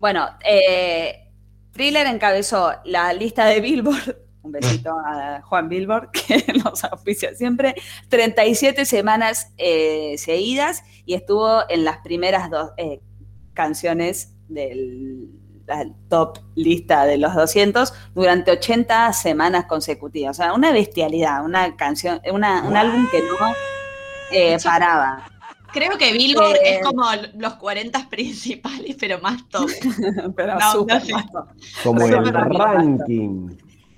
Bueno, eh, Thriller encabezó la lista de Billboard. Un besito a Juan Billboard, que nos auspicia siempre. 37 semanas eh, seguidas y estuvo en las primeras dos eh, canciones del la top lista de los 200 durante 80 semanas consecutivas. O sea, una bestialidad, una canción, una- un álbum que no eh, paraba. Creo que Billboard Eh, es como los 40 principales, pero más top. Pero No, súper no sé. vasto. Como Súper el ranking.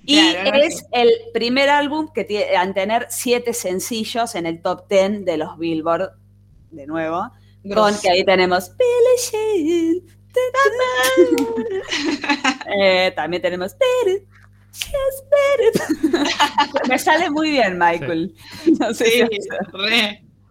Y Claro, no es sé. el primer álbum que tiene al tener siete sencillos en el top 10 de los Billboard, de nuevo, con que ahí tenemos Billie Jean. Eh, también tenemos. Me sale muy bien, Michael. No sé Sí.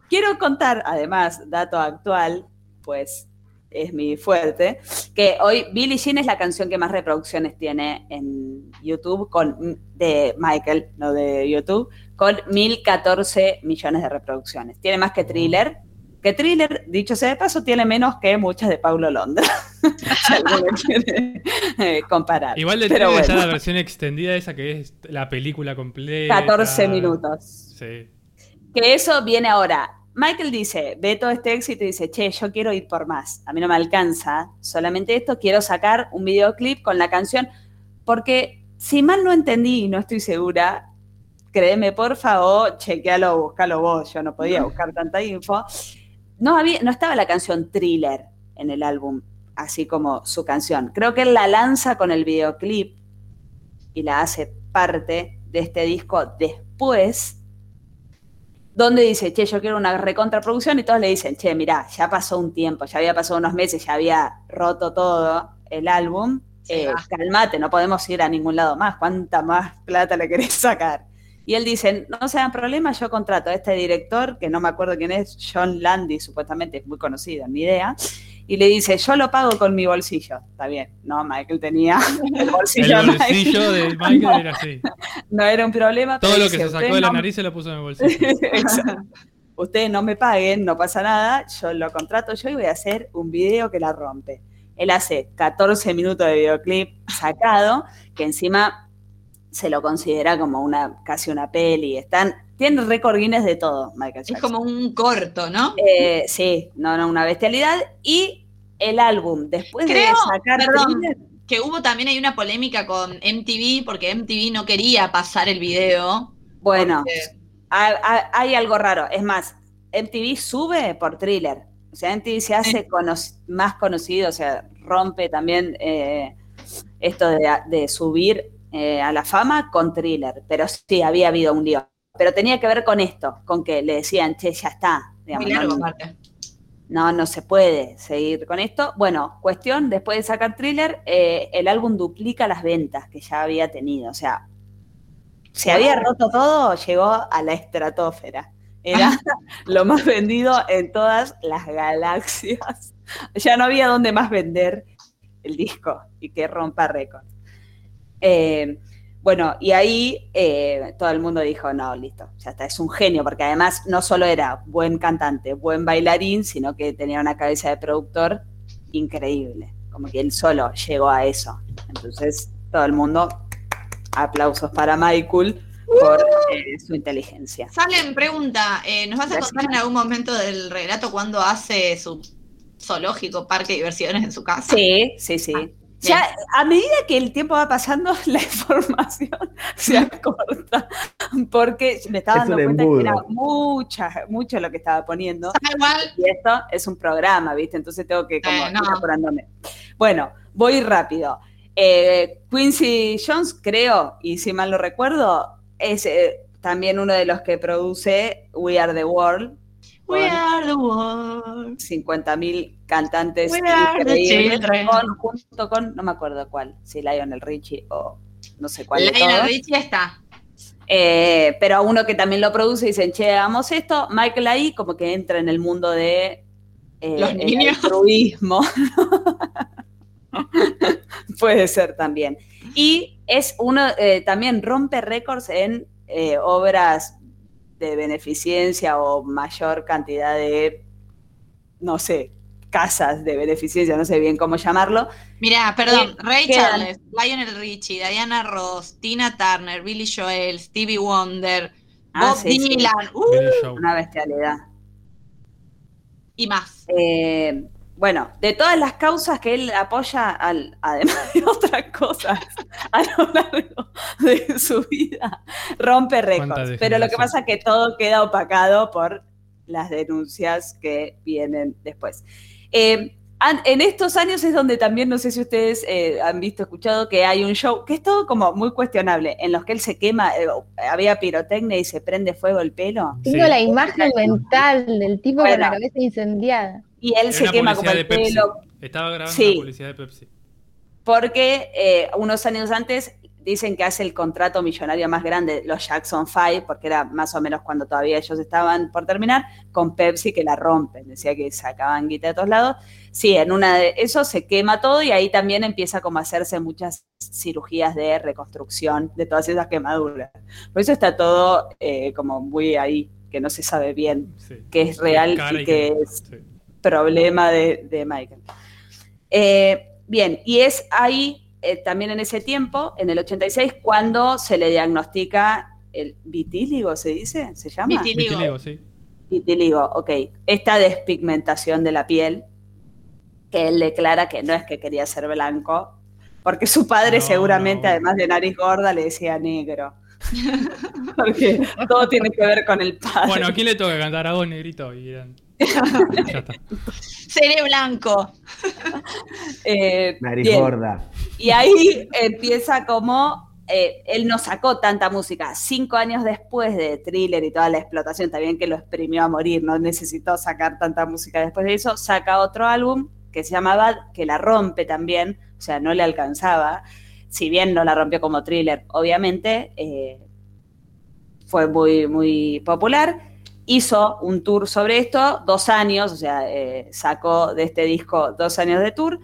Quiero contar, además, dato actual, pues es mi fuerte, que hoy Billie Jean es la canción que más reproducciones tiene en YouTube con de Michael, no de YouTube, con 1014 millones de reproducciones. Tiene más que Thriller, que Thriller, dicho sea de paso, tiene menos que muchas de Paulo Londra. si alguno quiere eh, comparar. Igual de Thriller está la versión extendida esa que es la película completa. 14 minutos. Sí. Que eso viene ahora. Michael dice, ve todo este éxito y dice, che, yo quiero ir por más. A mí no me alcanza solamente esto, quiero sacar un videoclip con la canción, porque si mal no entendí y no estoy segura, créeme, por favor, chequealo, buscalo vos, yo no podía buscar tanta info. No, había, no estaba la canción Thriller en el álbum, así como su canción. Creo que él la lanza con el videoclip y la hace parte de este disco después donde dice, che, yo quiero una recontraproducción y todos le dicen, che, mirá, ya pasó un tiempo, ya había pasado unos meses, ya había roto todo el álbum, eh, calmate, no podemos ir a ningún lado más, ¿cuánta más plata le querés sacar? Y él dice, no se dan problema, yo contrato a este director, que no me acuerdo quién es, John Landy, supuestamente es muy conocido, ni idea, y le dice, yo lo pago con mi bolsillo. Está bien, no, Michael tenía el bolsillo, El de Michael. bolsillo de Michael era así. no era un problema. Todo lo que dice, se sacó "Ustedes de la no- nariz se lo puso en el bolsillo. Exacto. Ustedes no me paguen, no pasa nada, yo lo contrato yo y voy a hacer un video que la rompe. Él hace 14 minutos de videoclip sacado, que encima se lo considera como una casi una peli. Están, tiene récord Guinness de todo, Michael Es Jackson. como un corto, ¿no? Eh, sí, no, no, una bestialidad. Y el álbum, después de Creo, sacar perdón, Thriller, Que hubo también hay una polémica con MTV porque MTV no quería pasar el video. bueno, porque- hay, hay- hay algo raro. Es más, MTV sube por thriller. O sea, MTV se hace cono- más conocido, o sea, rompe también eh, esto de, de subir eh, a la fama con thriller. Pero sí, había habido un lío. Pero tenía que ver con esto, con que le decían, che, ya está. digamos, muy largo, no, no, no se puede seguir con esto. Bueno, cuestión, después de sacar thriller, eh, el álbum duplica las ventas que ya había tenido. O sea, se había roto todo, llegó a la estratosfera. Era lo más vendido en todas las galaxias. Ya no había dónde más vender el disco y que rompa récord. Eh, bueno, y ahí eh, todo el mundo dijo, no, listo, ya está, es un genio, porque además no solo era buen cantante, buen bailarín, sino que tenía una cabeza de productor increíble, como que él solo llegó a eso. Entonces, todo el mundo, aplausos para Michael por eh, su inteligencia. Salen, pregunta, eh, ¿nos vas a Gracias. contar en algún momento del relato cuando hace su zoológico, parque de diversiones en su casa? Sí, sí, sí. Ah, Ya, a medida que el tiempo va pasando, la información se acorta, porque me estaba Es dando cuenta embudo. que era mucha, mucho lo que estaba poniendo. Está igual, Y esto es un programa, ¿viste? Entonces tengo que como Eh, no. ir apurándome. Bueno, voy rápido. Eh, Quincy Jones, creo, y si mal no recuerdo, es eh, también uno de los que produce We Are the World. We are the world. 50.000 cantantes increíbles, con- junto con, no me acuerdo cuál, si Lionel Richie o no sé cuál Lionel. Richie está. Eh, pero a uno que también lo produce dicen, che, hagamos esto, Michael ahí como que entra en el mundo de eh, Los el niños. altruismo. Puede ser también. Y es uno, eh, también rompe récords en eh, obras de beneficencia o mayor cantidad de no sé, casas de beneficencia, no sé bien cómo llamarlo. Mirá, perdón, Eh, Ray quedan- Charles, Lionel Richie, Diana Ross, Tina Turner, Billy Joel, Stevie Wonder, Ah, Bob sí, sí. Dylan, uh. Una bestialidad. y más. Eh, bueno, de todas las causas que él apoya, al- además de otras cosas, a lo largo de su vida, rompe récords. Pero lo que pasa es que todo queda opacado por las denuncias que vienen después. Eh, en estos años es donde también, no sé si ustedes eh, han visto, escuchado, que hay un show que es todo como muy cuestionable, en los que él se quema, eh, había pirotecnia y se prende fuego el pelo. Tengo Sí. la imagen mental del tipo con la cabeza incendiada. Y él Era se quema como el pelo, Estaba grabando Sí. una publicidad de Pepsi. porque eh, unos años antes dicen que hace el contrato millonario más grande, los Jackson Five, porque era más o menos cuando todavía ellos estaban por terminar, con Pepsi que la rompen, decía que sacaban guita de todos lados. Sí, en una de eso se quema todo y ahí también empieza como a hacerse muchas cirugías de reconstrucción de todas esas quemaduras. Por eso está todo eh, como muy ahí, que no se sabe bien Sí. qué es real y qué que- es sí. Problema de, de Michael. Eh, bien, y es ahí, eh, también en ese tiempo, en el 86, cuando se le diagnostica el vitíligo, ¿se dice? ¿Se llama? Vitiligo. Vitiligo, sí. Vitíligo, ok. Esta despigmentación de la piel, que él declara que no es que quería ser blanco, porque su padre No, seguramente, no. además de nariz gorda, le decía negro. porque todo tiene que ver con el padre. Bueno, ¿a quién le toca cantar a vos, negrito? Y eran-. Seré blanco. Eh, Nariz bien. gorda. Y ahí empieza como eh, él no sacó tanta música. Cinco años después de Thriller y toda la explotación, también que lo exprimió a morir, no necesitó sacar tanta música después de eso, saca otro álbum que se llama Bad, que la rompe también, o sea, no le alcanzaba. Si bien no la rompió como Thriller, obviamente, eh, fue muy, muy popular. Hizo un tour sobre esto, dos años, o sea, eh, sacó de este disco dos años de tour.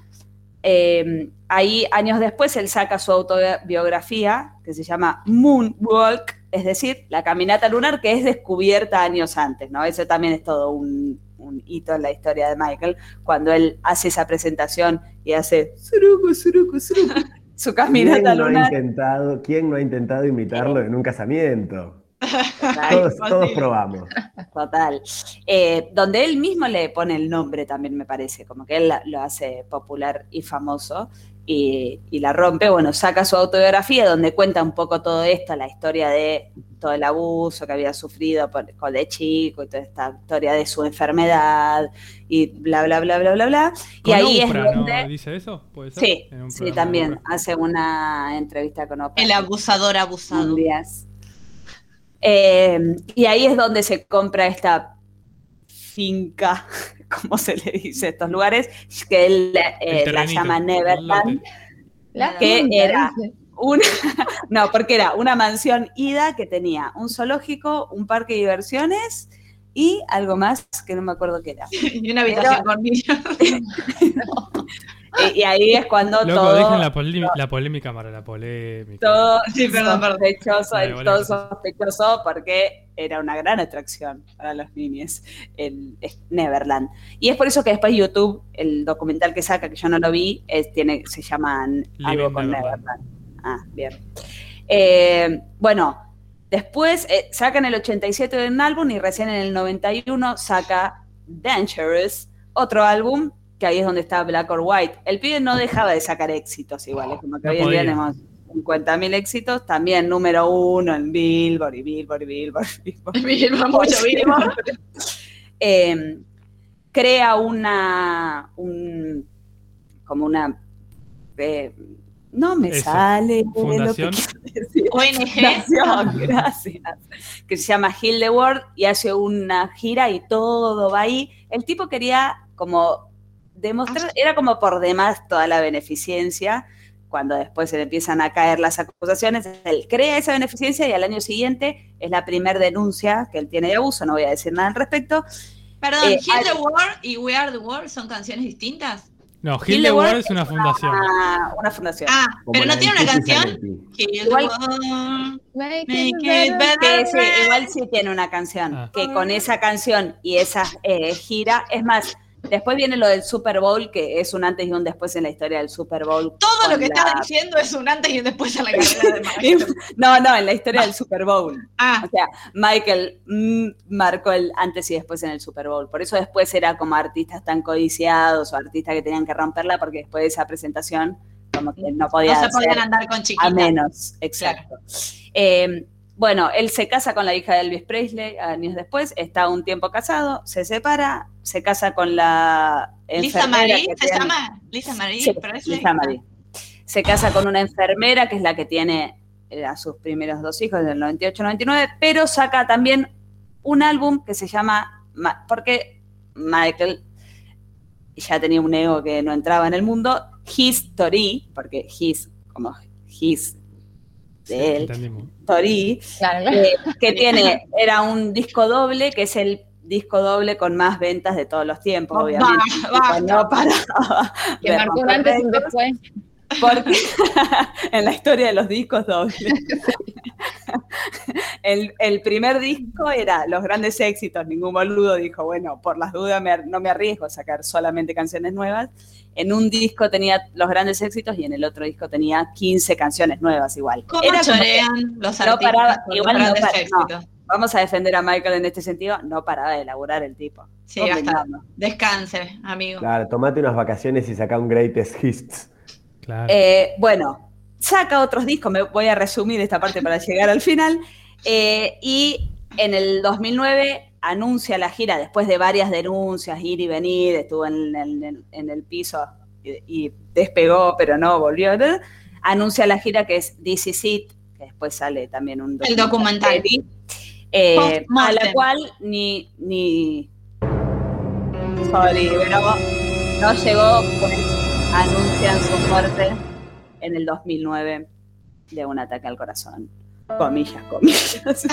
Eh, ahí, años después, él saca su autobiografía que se llama Moonwalk, es decir, la caminata lunar que es descubierta años antes, ¿no? Eso también es todo un, un hito en la historia de Michael, cuando él hace esa presentación y hace suruku, suruku, suruku, su ¿Quién caminata no, ha lunar. intentado, ¿Quién no ha intentado imitarlo en un casamiento? Total. Todos, probamos. Total. Eh, donde él mismo le pone el nombre también, me parece, como que él lo hace popular y famoso y, y la rompe. Bueno, saca su autobiografía donde cuenta un poco todo esto, la historia de todo el abuso que había sufrido por, con de chico y toda esta historia de su enfermedad y bla, bla, bla, bla, bla, bla. Y ahí Oprah, es donde... ¿no? ¿Dice eso? ¿Puede ser? Sí, En un sí, también hace una entrevista con Oprah. El abusador abusado. Eh, y ahí es donde se compra esta finca, como se le dice a estos lugares, que él eh, la llama Neverland. La ¿Qué punta, era? Una- no, porque era una mansión ida que tenía un zoológico, un parque de diversiones y algo más que no me acuerdo qué era. Y una habitación con niños. Y, y ahí es cuando Loco, todo, dejen la, polé- la polémica para la polémica. todo Sí, perdón, sospechoso, vale, todo sospechoso porque era una gran atracción para los niños el Neverland. Y es por eso que después YouTube, el documental que saca, que yo no lo vi, es- tiene, se llama algo con Neverland. Neverland. Ah, bien. Eh, bueno, después eh, saca en el 87 un álbum y recién en el 91 saca Dangerous, otro álbum, que ahí es donde está Black or White. El pibe no dejaba de sacar éxitos iguales, como que No hoy en día tenemos 50.000 éxitos, también número uno en Billboard y Billboard y Billboard. y Billboard. Mínimo, mucho mínimo. Eh, crea una, un, como una, eh, no me Eso. sale Fundación. lo que quiero decir. ONG. Gracias. Que se llama Heal the World y hace una gira y todo va ahí. El tipo quería como demostrar, era como por demás toda la beneficencia. Cuando después se le empiezan a caer las acusaciones, él crea esa beneficencia y al año siguiente es la primera denuncia que él tiene de abuso. No voy a decir nada al respecto. Perdón, Eh, Heal the World y We Are the World son canciones distintas. No, Heal Hill the the World World es una fundación. Una, una fundación. Ah, pero no tiene una canción. Zanetti. Heal the Igual- World. Make it better. better. que sí, igual sí tiene una canción, Ah. que con esa canción y esa eh, gira, es más, Después viene lo del Super Bowl, que es un antes y un después en la historia del Super Bowl. Todo lo que la- estás diciendo es un antes y un después en la carrera de Michael. No, no, en la historia del Super Bowl. Ah, O sea, Michael mm, marcó el antes y después en el Super Bowl. Por eso después era como artistas tan codiciados o artistas que tenían que romperla, porque después de esa presentación, como que no podía no se podían andar con a chiquitas. menos. Exacto. Eh, bueno, él se casa con la hija de Elvis Presley años después, está un tiempo casado, se separa, se casa con la Lisa Marie, ¿se tiene- llama? Lisa Marie Sí, Presley. Lisa Marie. Se casa con una enfermera que es la que tiene eh, a sus primeros dos hijos del 98-99, pero saca también un álbum que se llama, Ma- porque Michael ya tenía un ego que no entraba en el mundo, History, porque his, como his Claro, claro. eh, que tiene, era un disco doble, que es el disco doble con más ventas de todos los tiempos, obviamente. no paraba Que marcó un antes y después. Porque en la historia de los discos dobles. El, el primer disco era los grandes éxitos, ningún boludo dijo, bueno, por las dudas me no me arriesgo a sacar solamente canciones nuevas. En un disco tenía los grandes éxitos y en el otro disco tenía 15 canciones nuevas igual. ¿Cómo Era chorean los no artistas paraba, con los igual no grandes para- no. éxitos? vamos a defender a Michael en este sentido, no paraba de elaborar el tipo. Sí, hasta descanse, amigo. Claro, tomate unas vacaciones y saca un greatest hits. Claro. Eh, bueno, saca otros discos, me voy a resumir esta parte para llegar al final. eh, y en el 2009 anuncia la gira, después de varias denuncias, ir y venir, estuvo en, en- en el piso y, y despegó, pero no volvió. Anuncia la gira que es This Is It, que después sale también un El documental. eh, a la cual ni, ni sorry, pero no llegó, pues anuncian su muerte en el 2009 de un ataque al corazón. Comillas, comillas.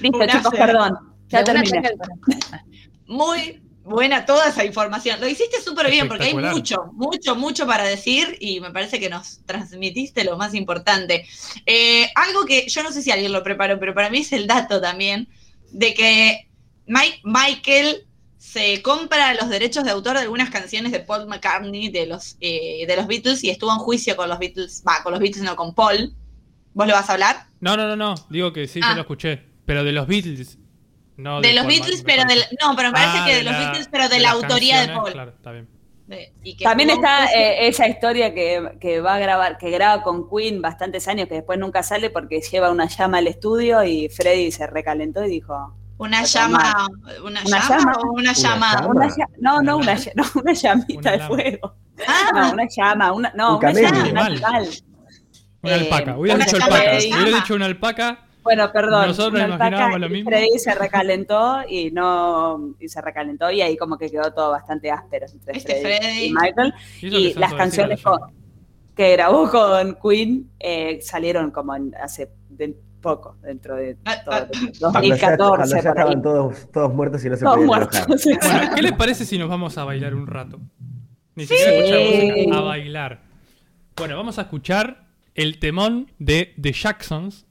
Listo, Una chicos, perdón. Ya terminé. Muy buena toda esa información. Lo hiciste súper bien porque hay mucho, mucho, mucho para decir y me parece que nos transmitiste lo más importante. Eh, algo que yo no sé si alguien lo preparó, pero para mí es el dato también de que Mike, Michael se compra los derechos de autor de algunas canciones de Paul McCartney de los, eh, de los Beatles y estuvo en juicio con los Beatles, va, con los Beatles no, con Paul. ¿Vos lo vas a hablar? No, no, no, no. Digo que sí, Ah. yo lo escuché. Pero de los Beatles. No de los Paul Beatles, pero del, no, pero me parece Ah, que de, los la- Beatles, pero de, la autoría de Paul. Claro, está bien. De- y que También está eh, esa historia que, que va a grabar, que graba con Queen bastantes años, que después nunca sale porque lleva una llama al estudio y Freddy se recalentó y dijo, Una llama, una, Una llama, llama. o una Una llama. no, no, Una una, ll- no, una llamita Una de fuego. Ah, No, una llama, una, no, Un llama, un Animal. animal. Una Eh, alpaca. Hubiera una dicho alpaca. Hubiera dicho una alpaca. Bueno, perdón. Nosotros una imaginábamos alpaca, lo y mismo. Freddy se recalentó y no y se recalentó y ahí como que quedó todo bastante áspero entre Este Freddy, Freddy. y Michael. Y, las canciones con- que grabó con Queen eh, salieron como en- hace de- poco, dentro de Ah, todo, ah, Cuando ya, 2014, cuando ya por ahí. estaban todos, todos muertos y no se Todos podían muertos. enojar. Bueno, ¿qué les parece si nos vamos a bailar un rato? Ni siquiera música, a bailar. Bueno, vamos a escuchar el temón de The Jacksons.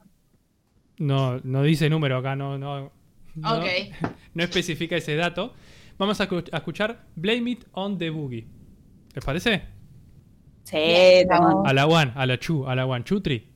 No, no dice número acá, no, no, no, especifica ese dato. Vamos a, escu- a escuchar Blame It on the Boogie. ¿Les parece? Sí, no. A la one, a la chu, a la one, chutri.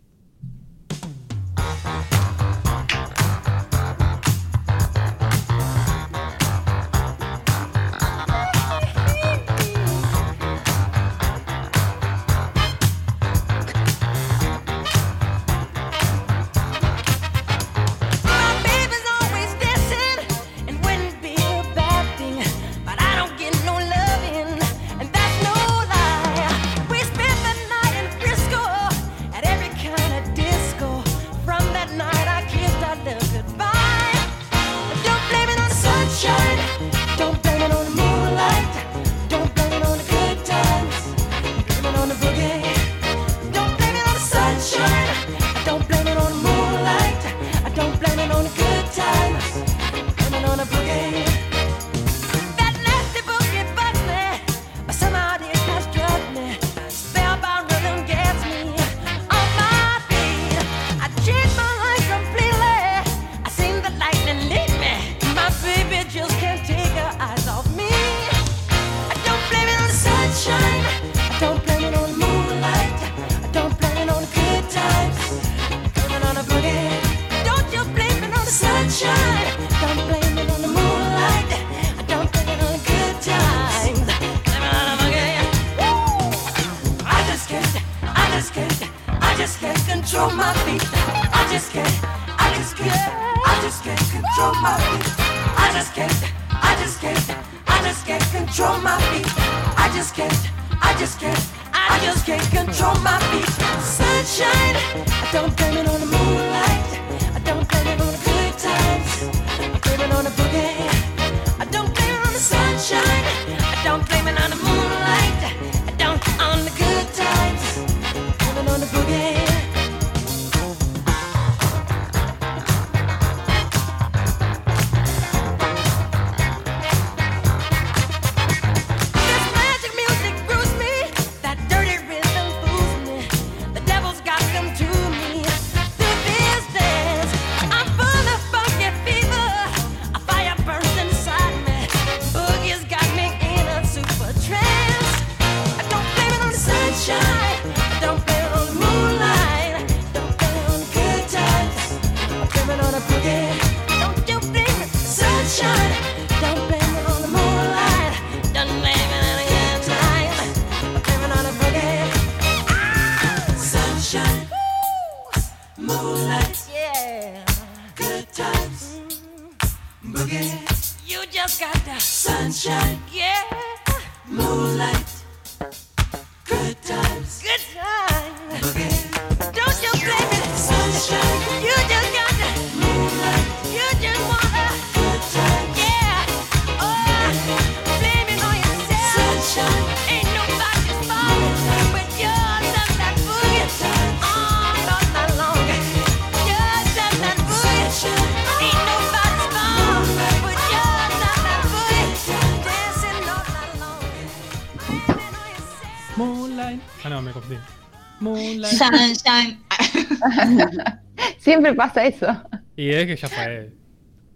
Sunshine. Siempre pasa eso. Y es que ya fue.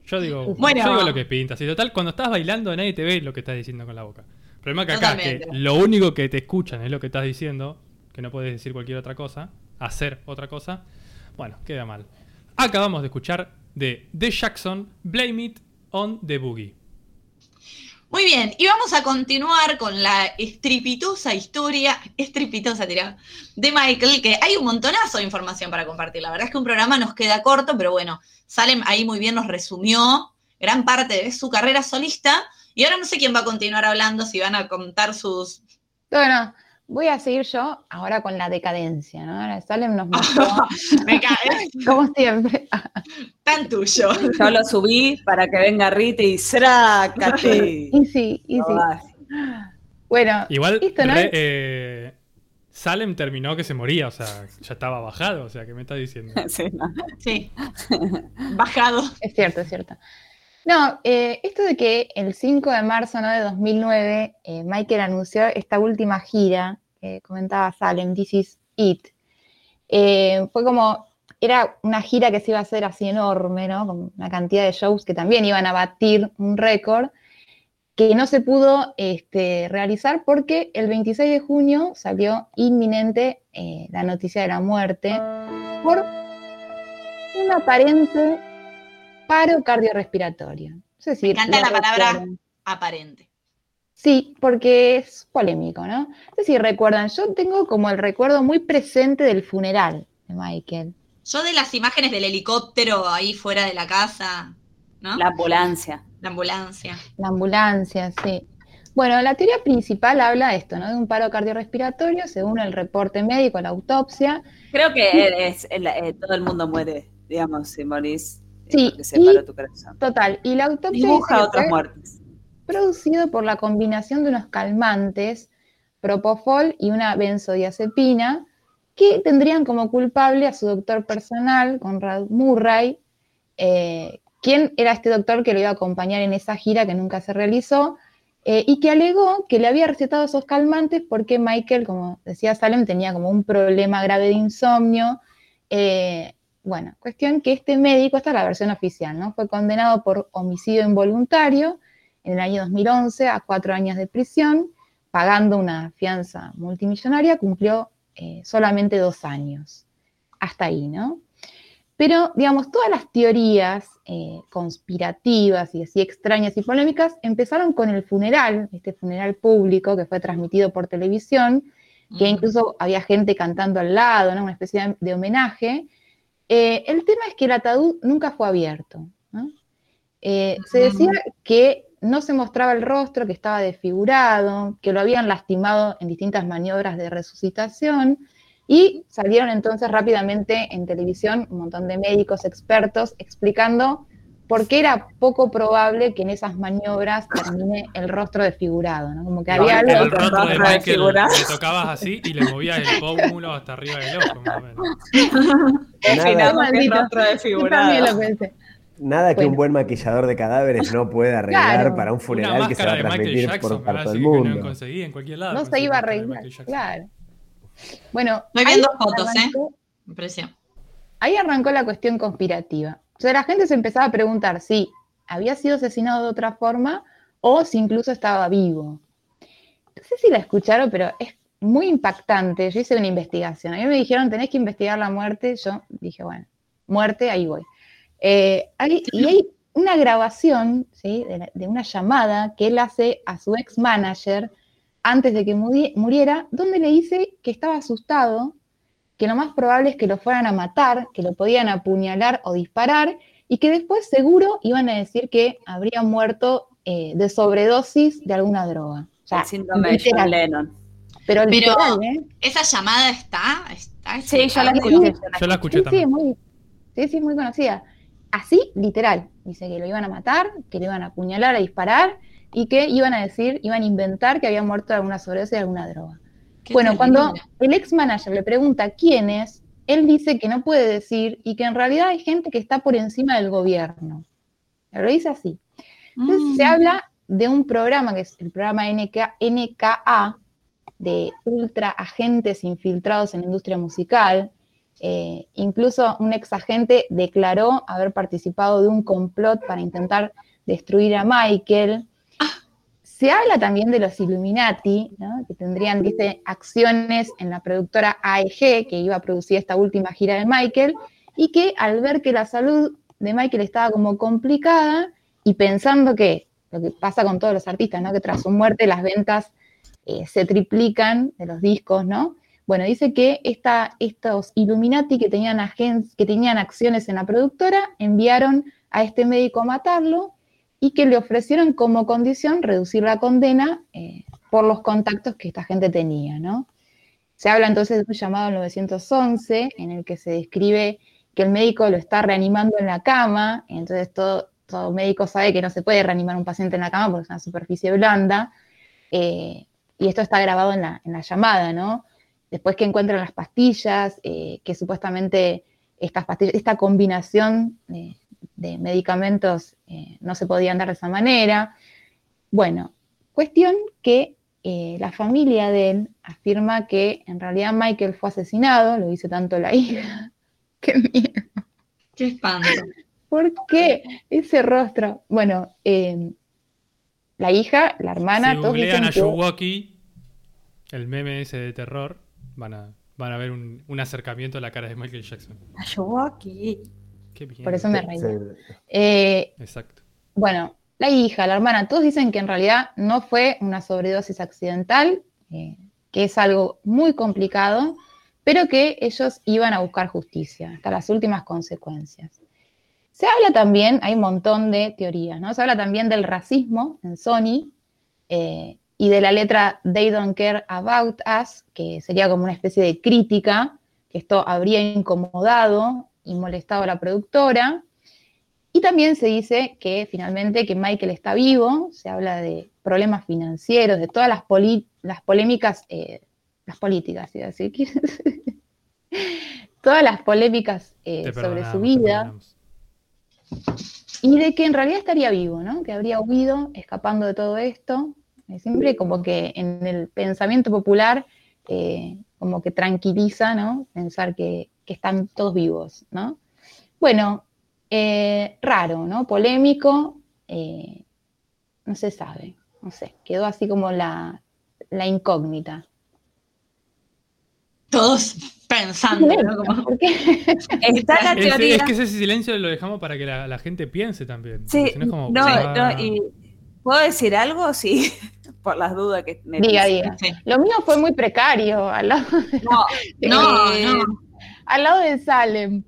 Yo digo, Bueno. yo digo lo que pintas. Y total, cuando estás bailando, nadie te ve lo que estás diciendo con la boca. El problema que acá es que lo único que te escuchan es lo que estás diciendo, que no puedes decir cualquier otra cosa, hacer otra cosa. Bueno, queda mal. Acabamos de escuchar de The Jackson, Blame It on the Boogie. Muy bien, y vamos a continuar con la estrepitosa historia, estrepitosa tirada, de Michael, que hay un montonazo de información para compartir. La verdad es que un programa nos queda corto, pero bueno, Salem ahí muy bien nos resumió gran parte de su carrera solista. Y ahora no sé quién va a continuar hablando, si van a contar sus... Bueno, voy a seguir yo ahora con la decadencia, ¿no? Ahora Salem nos mostró, Me cae, como siempre. tan tuyo. Yo lo subí para que venga Rita y ¡srácate! Y sí, y sí. Bueno, Igual, listo, ¿no? re- eh, Salem terminó que se moría, o sea, ya estaba bajado, o sea, ¿qué me estás diciendo? sí, no. Sí, bajado. Es cierto, es cierto. No, eh, esto de que el 5 de marzo ¿no? de 2009 eh, Michael anunció esta última gira que comentaba Salem, This Is It, eh, fue como, era una gira que se iba a hacer así enorme, ¿no? Con una cantidad de shows que también iban a batir un récord, que no se pudo este, realizar porque el 26 de junio salió inminente eh, la noticia de la muerte por un aparente paro cardiorrespiratorio. Si Me encanta la palabra aparente. Sí, porque es polémico, ¿no? No sé si recuerdan, yo tengo como el recuerdo muy presente del funeral de Michael. Yo de las imágenes del helicóptero ahí fuera de la casa, ¿no? La ambulancia. La ambulancia. La ambulancia, sí. Bueno, la teoría principal habla de esto, ¿no? De un paro cardiorrespiratorio, según el reporte médico, la autopsia. Creo que es, eh, todo el mundo muere, digamos, si morís. eh, Sí, Porque se y- paró tu corazón. Total, y la autopsia Dibuja otras muertes. Producido por la combinación de unos calmantes, propofol y una benzodiazepina, que tendrían como culpable a su doctor personal, Conrad Murray, eh, quien era este doctor que lo iba a acompañar en esa gira que nunca se realizó, eh, y que alegó que le había recetado esos calmantes porque Michael, como decía Salem, tenía como un problema grave de insomnio. Eh, bueno, cuestión que este médico, esta es la versión oficial, ¿no? Fue condenado por homicidio involuntario en el año 2011 a cuatro años de prisión, pagando una fianza multimillonaria, cumplió eh, solamente dos años. Hasta ahí, ¿no? Pero, digamos, todas las teorías eh, conspirativas y así extrañas y polémicas empezaron con el funeral, este funeral público que fue transmitido por televisión, que incluso había gente cantando al lado, ¿no? una especie de, de homenaje. Eh, el tema es que el ataúd nunca fue abierto. ¿no? eh, se decía que no se mostraba el rostro, que estaba desfigurado, que lo habían lastimado en distintas maniobras de resucitación, y salieron entonces rápidamente en televisión un montón de médicos expertos explicando por qué era poco probable que en esas maniobras termine el rostro desfigurado, ¿no? Como que había el algo... rostro de rostro Michael desfigurado. le tocabas así y le movías el pómulo hasta arriba del ojo, más o menos. Maldito. rostro Yo también desfigurado. lo pensé. Nada que Bueno. un buen maquillador de cadáveres no pueda arreglar Claro. para un funeral que se va a transmitir Jackson, por, todo el no mundo. conseguí en cualquier lado. No se iba a arreglar, claro. Bueno, Estoy viendo fotos, ¿eh? arrancó-. Ahí arrancó la cuestión conspirativa. O sea, la gente se empezaba a preguntar si había sido asesinado de otra forma o si incluso estaba vivo. No sé si la escucharon, pero es muy impactante. Yo hice una investigación. A mí me dijeron, tenés que investigar la muerte. Yo dije, bueno, muerte, ahí voy. Eh, hay- y hay una grabación ¿sí? de, la- de una llamada que él hace a su ex manager antes de que muri- muriera, donde le dice que estaba asustado, que lo más probable es que lo fueran a matar, que lo podían apuñalar o disparar, y que después seguro iban a decir que habría muerto eh, de sobredosis de alguna droga. O sea, El síndrome de John literal, Lennon. pero Pero- literal, ¿eh? ¿Esa llamada está? ¿Está Sí, yo la escuché. Yo la escuché Sí, sí, también. es muy, sí, sí, es muy conocida. Así, literal. Dice que lo iban a matar, que lo iban a apuñalar, a disparar, y que iban a decir, iban a inventar que había muerto de alguna sobredosis de alguna droga. Qué Bueno, cuando el ex manager le pregunta quién es, él dice que no puede decir y que en realidad hay gente que está por encima del gobierno. Lo dice así. Entonces Mm. se habla de un programa que es el programa NK NKA, de ultra agentes infiltrados en la industria musical. Eh, incluso un ex agente declaró haber participado de un complot para intentar destruir a Michael. Se habla también de los Illuminati, ¿no? que tendrían, acciones en la productora AEG, que iba a producir esta última gira de Michael, y que al ver que la salud de Michael estaba como complicada y pensando que lo que pasa con todos los artistas, ¿no? que tras su muerte las ventas eh, se triplican de los discos, ¿no? Bueno, dice que esta, estos Illuminati que tenían, acciones en la productora enviaron a este médico a matarlo y que le ofrecieron como condición reducir la condena eh, por los contactos que esta gente tenía, ¿no? Se habla entonces de un llamado al 911 en el que se describe que el médico lo está reanimando en la cama, entonces todo, todo médico sabe que no se puede reanimar un paciente en la cama porque es una superficie blanda, eh, y esto está grabado en la, en la llamada, ¿no? Después que encuentran las pastillas, eh, que supuestamente estas pastillas, esta combinación de, de medicamentos eh, no se podían dar de esa manera. Bueno, cuestión que eh, la familia de él afirma que en realidad Michael fue asesinado, lo dice tanto la hija. Qué miedo. Qué espanto. ¿Por qué ese rostro? Bueno, eh, la hija, la hermana, Si todos dicen a que- Yuwoki, el meme ese de terror, van a, van a ver un, un acercamiento a la cara de Michael Jackson. Yo aquí. Qué bien. Por eso me reí. Eh, Exacto. bueno, la hija, la hermana, todos dicen que en realidad no fue una sobredosis accidental, eh, que es algo muy complicado, pero que ellos iban a buscar justicia hasta las últimas consecuencias. Se habla también, hay un montón de teorías, ¿no? Se habla también del racismo en Sony eh, y de la letra They Don't Care About Us, que sería como una especie de crítica, que esto habría incomodado y molestado a la productora. Y también se dice que finalmente que Michael está vivo, se habla de problemas financieros, de todas las, las polémicas, eh, las políticas, iba a decir, todas las polémicas eh, sobre su vida y de que en realidad estaría vivo, ¿no? Que habría huido escapando de todo esto. Siempre como que en el pensamiento popular eh, como que tranquiliza, ¿no? Pensar que, que están todos vivos, ¿no? Bueno, eh, raro, ¿no? Polémico, eh, no se sabe, no sé, quedó así como la, la incógnita. Todos pensando, ¿no? Como- ¿Por qué? Está la teoría. es que ese silencio lo dejamos para que la, la gente piense también. Sí, si no es como, no, ah, no, y ¿puedo decir algo? Sí, por las dudas que me Diga, diga. Sí. Lo mío fue muy precario, al lado, No, no, Eh, no. al lado de Salem.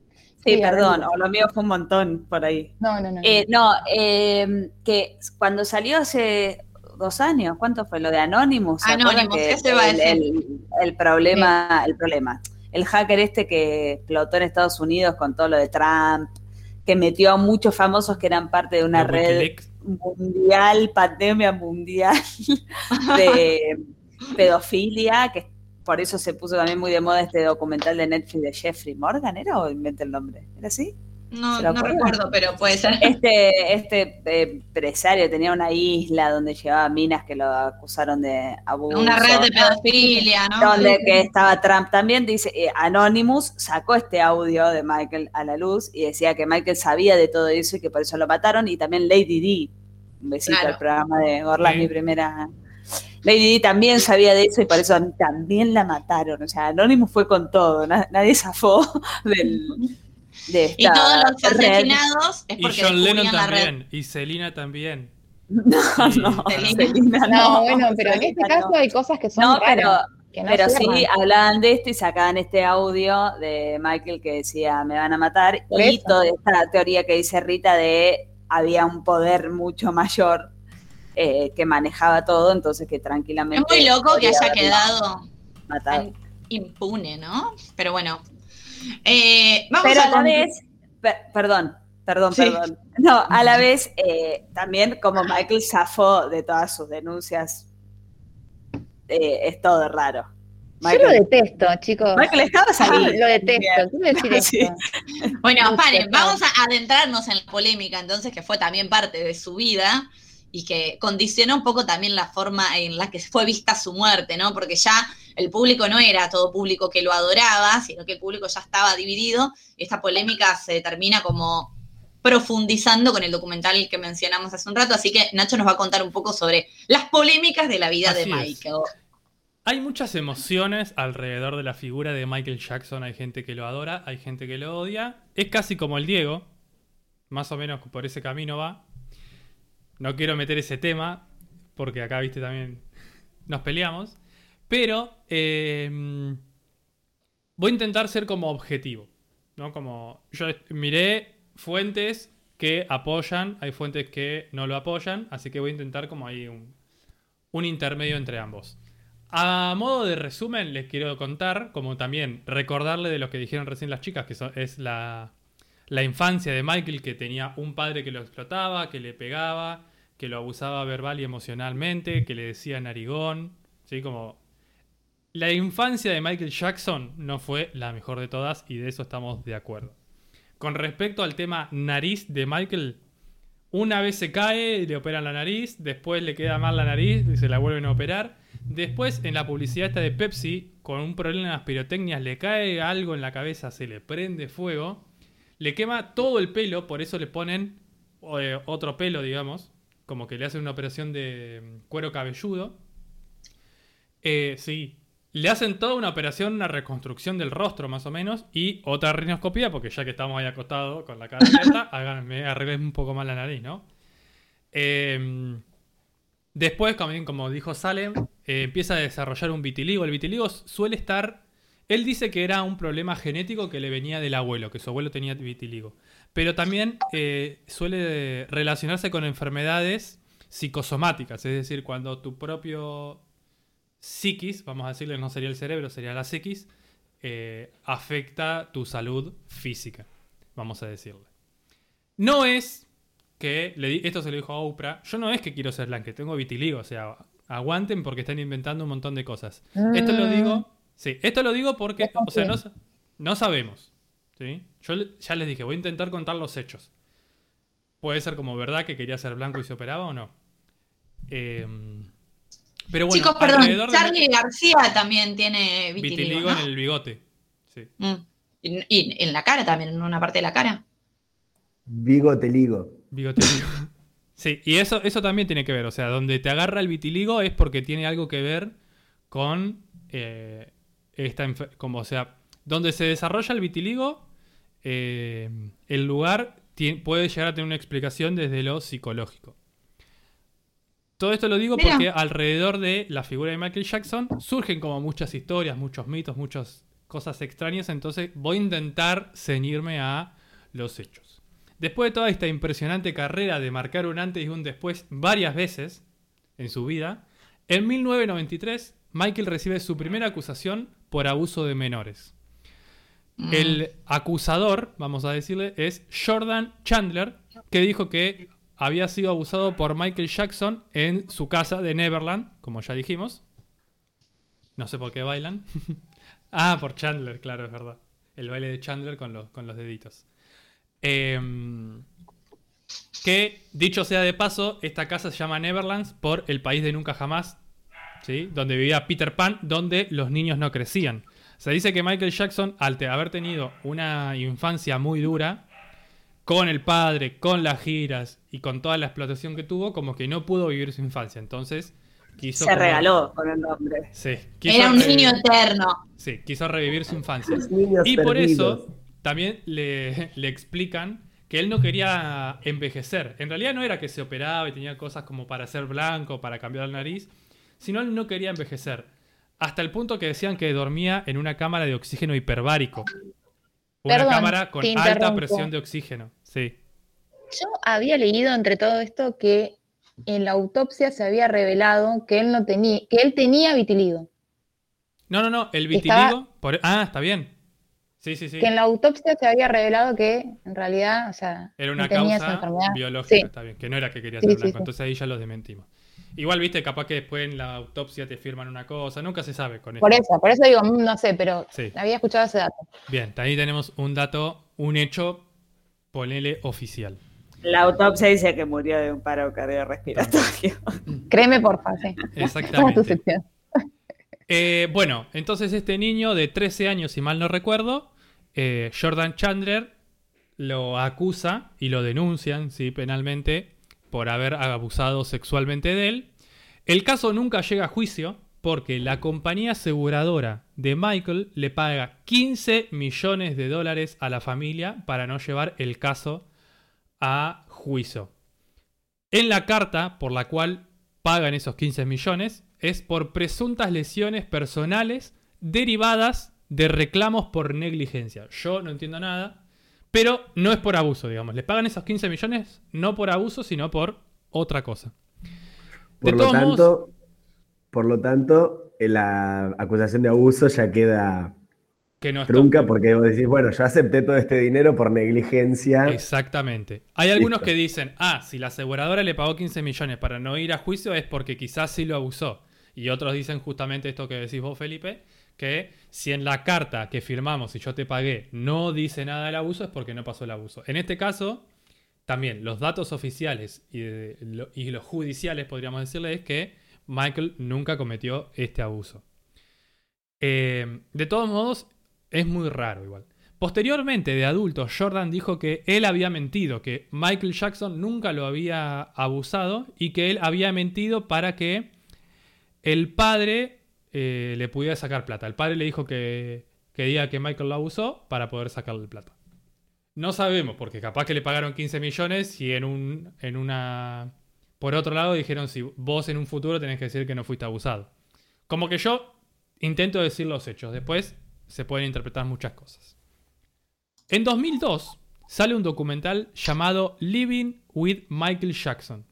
Sí, Sí, perdón, o lo mío fue un montón por ahí. No, no, no. Eh, no, eh, que cuando salió hace dos años, ¿cuánto fue lo de Anonymous? ¿Se acuerdan Anonymous, que eso iba a el, decir. el- el problema, el problema, el hacker este que explotó en Estados Unidos con todo lo de Trump, que metió a muchos famosos que eran parte de una De red Wikileaks. Mundial, pandemia mundial de pedofilia, que por eso se puso también muy de moda este documental de Netflix de Jeffrey Morgan, ¿era o inventé el nombre? ¿Era así? No, ¿Se lo no recuerdo, pero puede ser. Este, este eh, empresario tenía una isla donde llevaba minas que lo acusaron de abuso. Una red de pedofilia, ¿no? Donde que estaba Trump también, dice, eh, Anonymous sacó este audio de Michael a la luz y decía que Michael sabía de todo eso y que por eso lo mataron, y también Lady D, un besito Claro. al programa de Gorlas, Sí. mi primera... Lady D también sabía de eso y por eso también la mataron, o sea, Anonymous fue con todo, na- nadie zafó del... De Y todos los red. asesinados es Y porque John Lennon descubrían la red. también. Y Selina también. No, Y- no, Selena. No, no, bueno, pero en este caso no. hay cosas que son No, pero, que no pero sí hablaban de esto y sacaban este audio de Michael que decía me van a matar Por y eso. toda esta teoría que dice Rita de había un poder mucho mayor eh, que manejaba todo, entonces que Es tranquilamente muy loco que haya quedado matado. impune, ¿no? Pero bueno. Eh, vamos Pero a a la vez, per- perdón, perdón, Sí. perdón. No, a la vez eh, también como Michael zafó de todas sus denuncias, eh, es todo raro. Yo lo detesto, chicos. Michael estabas Ah, ahí. lo detesto, quiero decir Sí. esto. Bueno, paren, vamos a adentrarnos en la polémica, entonces, que fue también parte de su vida y que condicionó un poco también la forma en la que fue vista su muerte, ¿no? Porque ya el público no era todo público que lo adoraba, sino que el público ya estaba dividido. Y esta polémica se termina como profundizando con el documental que mencionamos hace un rato, así que Nacho nos va a contar un poco sobre las polémicas de la vida de es. Michael. Hay muchas emociones alrededor de la figura de Michael Jackson. Hay gente que lo adora, hay gente que lo odia. Es casi como el Diego. Más o menos por ese camino va. No quiero meter ese tema, porque acá, viste, también nos peleamos. Pero eh, voy a intentar ser como objetivo. ¿no? Como yo miré fuentes que apoyan, hay fuentes que no lo apoyan, así que voy a intentar como ahí un, un intermedio entre ambos. A modo de resumen, les quiero contar, como también recordarle de lo que dijeron recién las chicas, que es la, la infancia de Michael, que tenía un padre que lo explotaba, que le pegaba, que lo abusaba verbal y emocionalmente, que le decía narigón, ¿sí? Como... La infancia de Michael Jackson no fue la mejor de todas y de eso estamos de acuerdo. Con respecto al tema nariz de Michael, una vez se cae le operan la nariz, después le queda mal la nariz y se la vuelven a operar. Después en la publicidad esta de Pepsi, con un problema en las pirotecnias, le cae algo en la cabeza, se le prende fuego, le quema todo el pelo, por eso le ponen eh, otro pelo, digamos, como que le hacen una operación de mm, cuero cabelludo. Eh, sí, le hacen toda una operación, una reconstrucción del rostro más o menos, y otra rinoscopía, porque ya que estamos ahí acostados con la cara abierta, háganme arreglen un poco más la nariz, ¿no? Eh, después, también, como dijo Salem, eh, empieza a desarrollar un vitiligo. El vitiligo suele estar. Él dice que era un problema genético que le venía del abuelo, que su abuelo tenía vitiligo. Pero también eh, suele relacionarse con enfermedades psicosomáticas, es decir, cuando tu propio psiquis, vamos a decirle, no sería el cerebro, sería la psiquis, eh, afecta tu salud física, vamos a decirle. No es que, le di- esto se lo dijo a Oprah, yo no es que quiero ser blanca, tengo vitiligo, o sea, aguanten porque están inventando un montón de cosas. Esto lo digo, sí, esto lo digo porque, o sea, no, sa- no sabemos, ¿sí? Yo ya les dije, voy a intentar contar los hechos. Puede ser como verdad que quería ser blanco y se operaba o no. Em, pero bueno, Chicos, perdón, de- Charlie García también tiene vitiligo, vitiligo ¿no? en el bigote. Sí. Mm. Y, y en la cara también, en una parte de la cara. Vigo te ligo. Bigotiligo. Sí, y eso, eso también tiene que ver. O sea, donde te agarra el vitiligo es porque tiene algo que ver con eh, esta como, o sea, donde se desarrolla el vitiligo, eh, el lugar puede llegar a tener una explicación desde lo psicológico. Todo esto lo digo Mira. porque alrededor de la figura de Michael Jackson surgen como muchas historias, muchos mitos, muchas cosas extrañas. Entonces voy a intentar ceñirme a los hechos. Después de toda esta impresionante carrera de marcar un antes y un después varias veces en su vida, en 1993 Michael recibe su primera acusación por abuso de menores. El acusador, vamos a decirle, es Jordan Chandler, que dijo que había sido abusado por Michael Jackson en su casa de Neverland, como ya dijimos. No sé por qué bailan. ah, por Chandler, claro, es verdad. El baile de Chandler con los, con los deditos. Em, que, dicho sea de paso, esta casa se llama Neverlands por el país de nunca jamás, ¿sí? donde vivía Peter Pan, donde los niños no crecían. Se dice que Michael Jackson, al haber tenido una infancia muy dura, con el padre, con las giras y con toda la explotación que tuvo, como que no pudo vivir su infancia. Entonces, quiso... Se como- regaló con el nombre. Sí, quiso Era un niño eterno. Sí, quiso revivir su infancia. Los niños Y por perdidos. eso también le, le explican que él no quería envejecer. En realidad no era que se operaba y tenía cosas como para ser blanco, para cambiar la nariz, sino él no quería envejecer. Hasta el punto que decían que dormía en una cámara de oxígeno hiperbárico. Una Perdón, cámara con alta presión de oxígeno. Sí. Yo había leído entre todo esto que en la autopsia se había revelado que él no tenía, que él tenía vitiligo. No, no, no, el Estaba- vitiligo. por- Ah, está bien. Sí, sí, sí. Que en la autopsia se había revelado que en realidad, o sea, Era una tenía esa causa enfermedad. biológica, Sí. está bien, que no era que quería ser sí, blanco, sí. entonces ahí ya los desmentimos. Igual, viste, capaz que después en la autopsia te firman una cosa, nunca se sabe con Por esto. eso, por eso digo, mm, no sé, pero había escuchado ese dato. Bien, ahí tenemos un dato, un hecho, ponele oficial. La autopsia dice que murió de un paro cardiorrespiratorio. Créeme, porfa, sí. Exactamente. Eh, bueno, entonces este niño de 13 años, si mal no recuerdo, eh, Jordan Chandler lo acusa y lo denuncian, sí, penalmente, por haber abusado sexualmente de él. El caso nunca llega a juicio porque la compañía aseguradora de Michael le paga 15 millones de dólares a la familia para no llevar el caso a juicio. En la carta por la cual pagan esos 15 millones es por presuntas lesiones personales derivadas de reclamos por negligencia. Yo no entiendo nada, pero no es por abuso, digamos. Le pagan esos 15 millones no por abuso, sino por otra cosa. De Por lo tanto, modos- por lo tanto, la acusación de abuso ya queda Que no está- trunca porque vos decís, bueno, yo acepté todo este dinero por negligencia. Exactamente. Hay algunos Listo. que dicen, ah, si la aseguradora le pagó 15 millones para no ir a juicio es porque quizás sí lo abusó. Y otros dicen justamente esto que decís vos, Felipe, que si en la carta que firmamos y yo te pagué no dice nada del abuso es porque no pasó el abuso. En este caso, también los datos oficiales y, de- lo- y los judiciales, podríamos decirle, es que Michael nunca cometió este abuso. Eh, de todos modos, es muy raro igual. Posteriormente, de adulto, Jordan dijo que él había mentido, que Michael Jackson nunca lo había abusado y que él había mentido para que el padre eh, le pudiera sacar plata. El padre le dijo que quería que Michael lo abusó para poder sacarle plata. No sabemos, porque capaz que le pagaron 15 millones y en un. en una. Por otro lado, dijeron si vos en un futuro tenés que decir que no fuiste abusado. Como que yo intento decir los hechos. Después se pueden interpretar muchas cosas. En 2002 sale un documental llamado Living with Michael Jackson.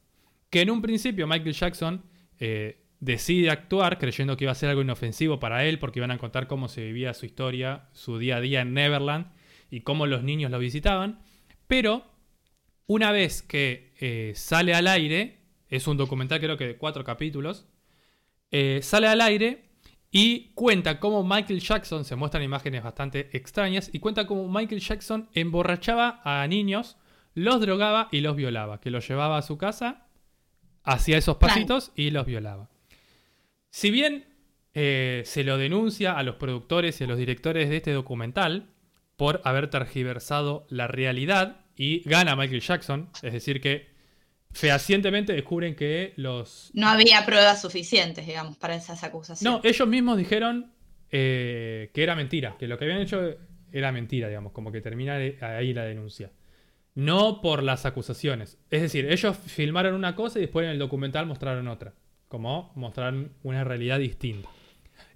Que en un principio Michael Jackson eh, decide actuar creyendo que iba a ser algo inofensivo para él porque iban a contar cómo se vivía su historia, su día a día en Neverland y cómo los niños lo visitaban. Pero una vez que eh, sale al aire, es un documental creo que de cuatro capítulos, eh, sale al aire y cuenta cómo Michael Jackson, se muestran imágenes bastante extrañas, y cuenta cómo Michael Jackson emborrachaba a niños, los drogaba y los violaba, que los llevaba a su casa, hacía esos pasitos y los violaba. Si bien eh, se lo denuncia a los productores y a los directores de este documental por haber tergiversado la realidad y gana Michael Jackson, es decir que fehacientemente descubren que los No había pruebas suficientes, digamos, para esas acusaciones. no, ellos mismos dijeron eh, que era mentira, que lo que habían hecho era mentira, digamos, como que termina ahí la denuncia. No por las acusaciones. Es decir, ellos filmaron una cosa y después en el documental mostraron otra. Como mostraron una realidad distinta.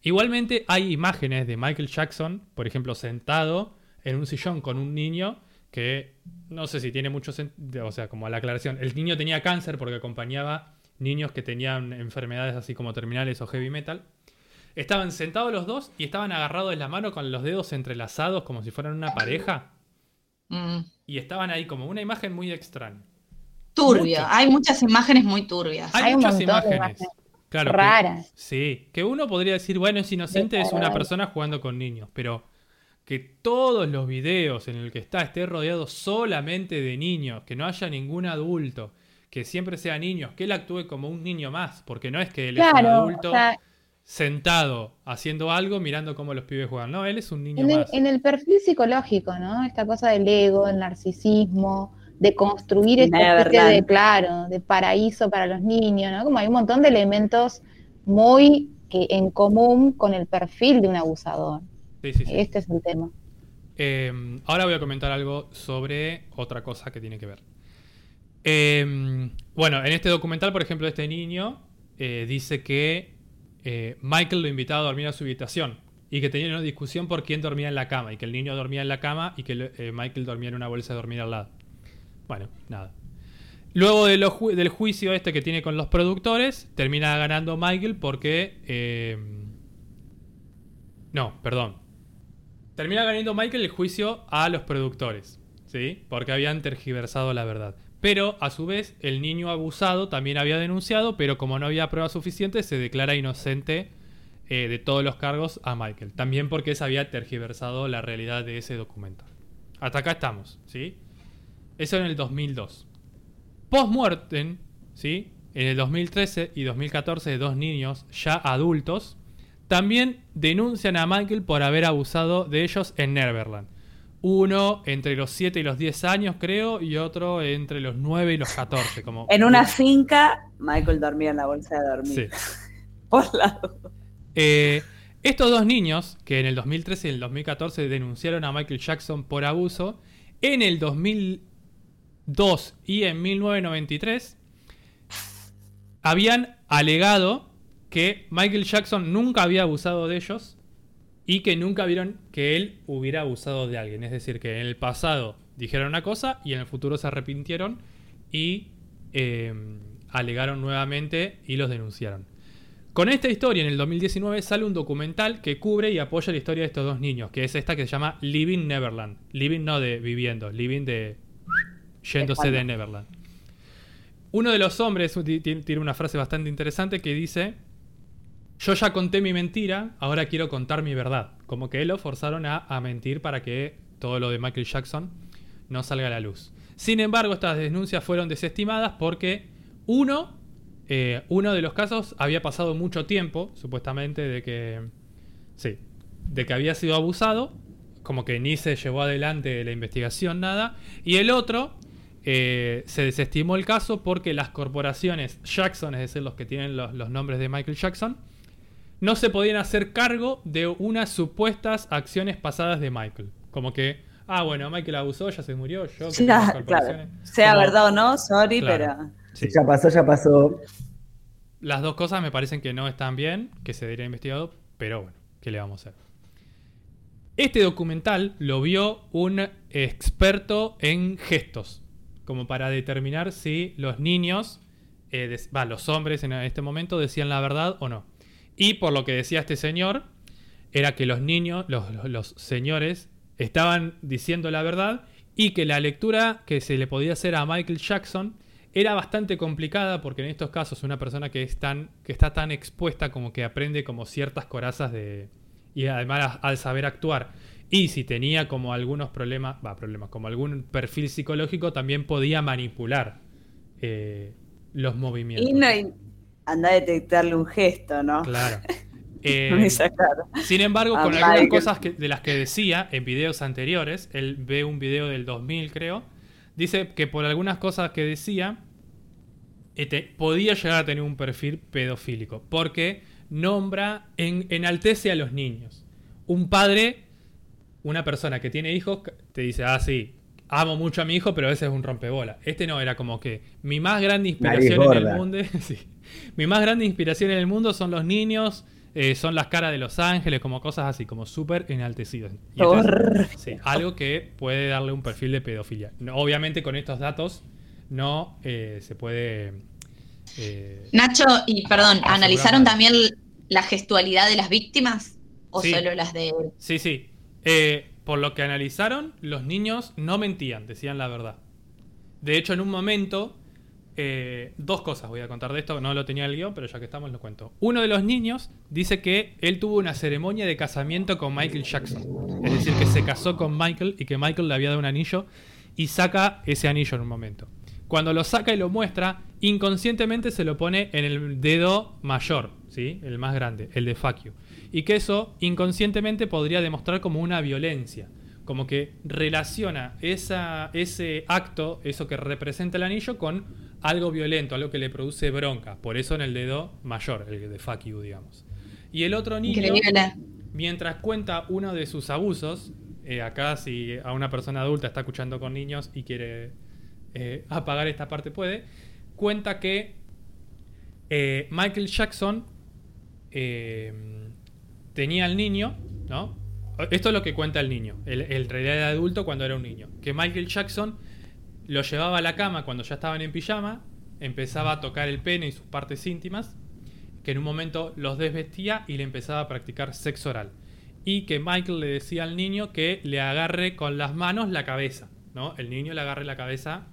Igualmente hay imágenes de Michael Jackson, por ejemplo, sentado en un sillón con un niño que no sé si tiene mucho sentido, o sea, como la aclaración, el niño tenía cáncer porque acompañaba niños que tenían enfermedades así como terminales o heavy metal. Estaban sentados los dos y estaban agarrados de la mano con los dedos entrelazados como si fueran una pareja. Mm. Y estaban ahí como una imagen muy extraña. Mucho. Hay muchas imágenes muy turbias. Hay, muchas imágenes. imágenes Claro, que- raras. sí, que uno podría decir, bueno, es inocente, es una persona jugando con niños, pero que todos los videos en el que está esté rodeado solamente de niños, que no haya ningún adulto, que siempre sea niños, que él actúe como un niño más, porque no es que él es un Claro, adulto o sea, sentado haciendo algo mirando cómo los pibes juegan, no, él es un niño en el, más. en el perfil psicológico, ¿no? Esta cosa del ego, el narcisismo, de construir esta especie de, claro, de paraíso para los niños, ¿no? Como hay un montón de elementos muy que en común con el perfil de un abusador. Sí, sí, sí. Este es el tema. Eh, ahora voy a comentar algo sobre otra cosa que tiene que ver. Eh, bueno, en este documental, por ejemplo, este niño eh, dice que eh, Michael lo invitaba a dormir a su habitación y que tenían una discusión por quién dormía en la cama y que el niño dormía en la cama y que eh, Michael dormía en una bolsa de dormir al lado. Bueno, nada. Luego de lo ju- del juicio este que tiene con los productores, termina ganando Michael porque... eh, no, perdón. Termina ganando Michael el juicio a los productores, ¿sí? Porque habían tergiversado la verdad. Pero, a su vez, el niño abusado también había denunciado, pero como no había pruebas suficientes, se declara inocente eh, de todos los cargos a Michael. También porque se había tergiversado la realidad de ese documento. Hasta acá estamos, ¿sí? Eso en el 2002. Post-muertem, ¿sí? En el 2013 y 2014, dos niños ya adultos también denuncian a Michael por haber abusado de ellos en Neverland. Uno entre los 7 y los 10 años, creo, y otro entre los 9 y los 14. Como En una finca, Michael dormía en la bolsa de dormir. Sí. Por lado. Eh, estos dos niños, que en el 2013 y el 2014 denunciaron a Michael Jackson por abuso, en el 2002 y en 1993 habían alegado que Michael Jackson nunca había abusado de ellos y que nunca vieron que él hubiera abusado de alguien. Es decir, que en el pasado dijeron una cosa y en el futuro se arrepintieron y eh, alegaron nuevamente y los denunciaron. Con esta historia, en el 2019 sale un documental que cubre y apoya la historia de estos dos niños, que es esta que se llama Living Neverland. Living no de viviendo, living de yéndose de Neverland. Uno de los hombres ti- ti- tiene una frase bastante interesante que dice, yo ya conté mi mentira, ahora quiero contar mi verdad. Como que lo forzaron a, a mentir para que todo lo de Michael Jackson no salga a la luz. Sin embargo, estas denuncias fueron desestimadas porque uno, eh, uno de los casos había pasado mucho tiempo, supuestamente, de que, sí, de que había sido abusado, como que ni se llevó adelante la investigación, nada, y el otro eh, se desestimó el caso porque las corporaciones Jackson, es decir, los que tienen los, los nombres de Michael Jackson, no se podían hacer cargo de unas supuestas acciones pasadas de Michael. Como que, ah, bueno, Michael abusó, ya se murió, yo que Ya, claro. Sea Como- verdad o no, sorry, Claro. pero. Sí. Ya pasó, ya pasó. Las dos cosas me parecen que no están bien, que se debería investigado, pero bueno, ¿qué le vamos a hacer? Este documental lo vio un experto en gestos, como para determinar si los niños, eh, des- los hombres en este momento decían la verdad o no. Y por lo que decía este señor, era que los niños, los, los- señores, estaban diciendo la verdad y que la lectura que se le podía hacer a Michael Jackson era bastante complicada porque en estos casos una persona que, es tan, que está tan expuesta como que aprende como ciertas corazas de... Y además al saber actuar. Y si tenía como algunos problemas, va, problemas, como algún perfil psicológico, también podía manipular eh, los movimientos. Anda a detectarle un gesto, ¿no? Claro. Eh, sin embargo, con algunas cosas que- de las que decía en videos anteriores, él ve un video del 2000 creo, dice que por algunas cosas que decía, eh, te- podía llegar a tener un perfil pedofílico, porque nombra, en, enaltece a los niños. Un padre, una persona que tiene hijos, te dice, ah, sí, amo mucho a mi hijo, pero a veces es un rompebola. Este no, era como que mi más grande inspiración en el mundo... sí. Mi más grande inspiración en el mundo son los niños, eh, son las caras de los ángeles, como cosas así, como súper enaltecidas. Y sí, algo que puede darle un perfil de pedofilia. No, obviamente con estos datos no eh, se puede... eh, Nacho, y perdón, ¿analizaron nada. también la gestualidad de las víctimas? ¿O Sí. solo las de? Sí, sí. Por lo que analizaron, los niños no mentían, decían la verdad. De hecho, en un momento, eh, dos cosas voy a contar de esto, no lo tenía el guion, pero ya que estamos lo cuento. Uno de los niños dice que él tuvo una ceremonia de casamiento con Michael Jackson. Es decir, que se casó con Michael y que Michael le había dado un anillo y saca ese anillo en un momento. Cuando lo saca y lo muestra, inconscientemente se lo pone en el dedo mayor, ¿sí? El más grande, el de fuck. Y que eso inconscientemente podría demostrar como una violencia. Como que relaciona esa, ese acto, eso que representa el anillo, con algo violento, algo que le produce bronca. Por eso en el dedo mayor, el de fuck you, digamos. Y el otro niño, mientras cuenta uno de sus abusos, eh, acá si a una persona adulta está escuchando con niños y quiere eh, apagar esta parte puede, cuenta que eh, Michael Jackson tenía al niño, ¿no? Esto es lo que cuenta el niño, el, el realidad de adulto cuando era un niño. Que Michael Jackson lo llevaba a la cama cuando ya estaban en pijama, empezaba a tocar el pene y sus partes íntimas, que en un momento los desvestía y le empezaba a practicar sexo oral. Y que Michael le decía al niño que le agarre con las manos la cabeza, ¿no? El niño le agarre la cabeza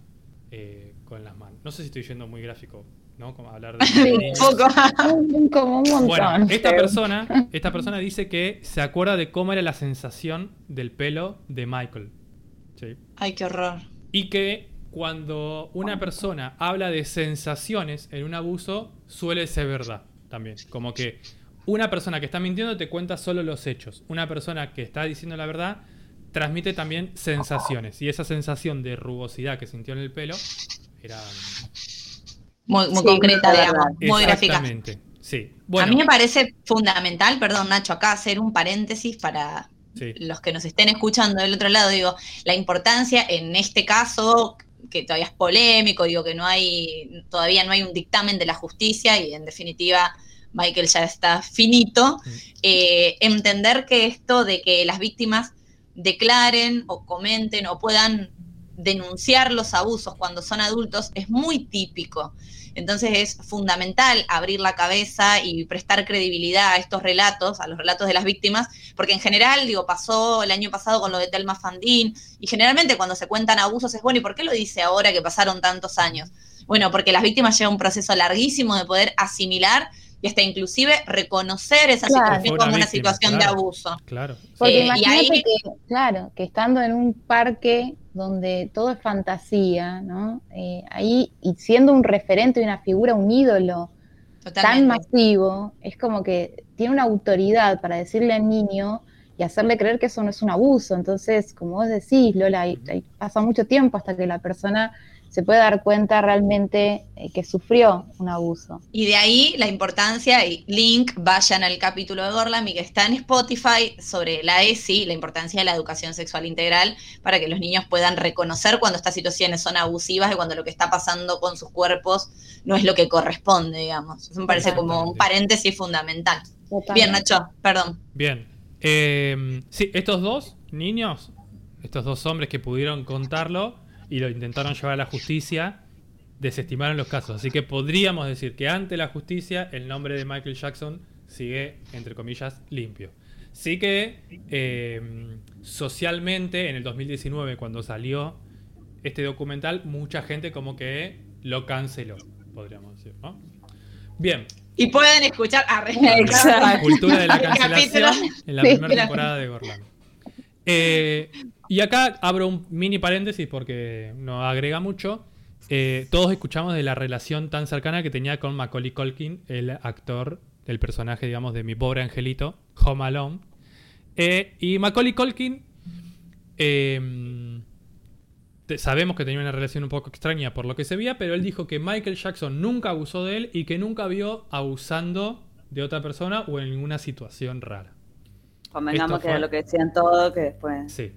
eh, con las manos. No sé si estoy yendo muy gráfico, ¿no? Como hablar de... Un poco. Como un montón. Bueno, esta persona, esta persona dice que se acuerda de cómo era la sensación del pelo de Michael. ¿sí? Ay, qué horror. Y que cuando una persona habla de sensaciones en un abuso, suele ser verdad también. Como que una persona que está mintiendo te cuenta solo los hechos. Una persona que está diciendo la verdad transmite también sensaciones. Y esa sensación de rugosidad que sintió en el pelo era... Muy, muy Sí, concreta, digamos. Muy gráfica. Exactamente. Sí. Bueno, A mí me parece fundamental, perdón Nacho, acá hacer un paréntesis para sí. los que nos estén escuchando del otro lado, digo, la importancia en este caso, que todavía es polémico, digo que no hay, todavía no hay un dictamen de la justicia y en definitiva Michael ya está finito, Mm. eh, entender que esto de que las víctimas declaren o comenten o puedan denunciar los abusos cuando son adultos es muy típico. Entonces es fundamental abrir la cabeza y prestar credibilidad a estos relatos, a los relatos de las víctimas, porque en general, digo, pasó el año pasado con lo de Telma Fandín, y generalmente cuando se cuentan abusos es bueno, ¿y por qué lo dice ahora que pasaron tantos años? Bueno, porque las víctimas llevan un proceso larguísimo de poder asimilar y hasta inclusive reconocer esa Claro. situación como una víctima, situación de abuso. Claro. Porque Eh, y imagínate ahí- que, claro, que estando en un parque donde todo es fantasía, ¿no? Eh, ahí, y siendo un referente, una figura, un ídolo tan masivo, es como que tiene una autoridad para decirle al niño y hacerle creer que eso no es un abuso. Entonces, como vos decís, Lola, pasa mucho tiempo hasta que la persona se puede dar cuenta realmente eh, que sufrió un abuso. Y de ahí la importancia, y link, vayan al capítulo de Gorlam y que está en Spotify sobre la ESI, la importancia de la educación sexual integral, para que los niños puedan reconocer cuando estas situaciones son abusivas y cuando lo que está pasando con sus cuerpos no es lo que corresponde, digamos. Eso me parece como un paréntesis fundamental. Totalmente. Bien, Nacho, perdón. Bien. Eh, sí, estos dos niños, estos dos hombres que pudieron contarlo y lo intentaron llevar a la justicia, desestimaron los casos. Así que podríamos decir que ante la justicia el nombre de Michael Jackson sigue, entre comillas, limpio. Sí que eh, socialmente, en el 2019, cuando salió este documental, mucha gente como que lo canceló, podríamos decir, ¿no? Bien, Y pueden escuchar a Exacto. Cultura de la El cancelación en la primera temporada de Gorlami. Eh, y acá abro un mini paréntesis porque no agrega mucho. Eh, todos escuchamos de la relación tan cercana que tenía con Macaulay Culkin, el actor del personaje, digamos, de mi pobre angelito, Home Alone. Eh, y Macaulay Culkin, eh, sabemos que tenía una relación un poco extraña por lo que se veía, pero él dijo que Michael Jackson nunca abusó de él y que nunca vio abusando de otra persona o en ninguna situación rara. Convengamos que era lo que decían todos, que después. Sí.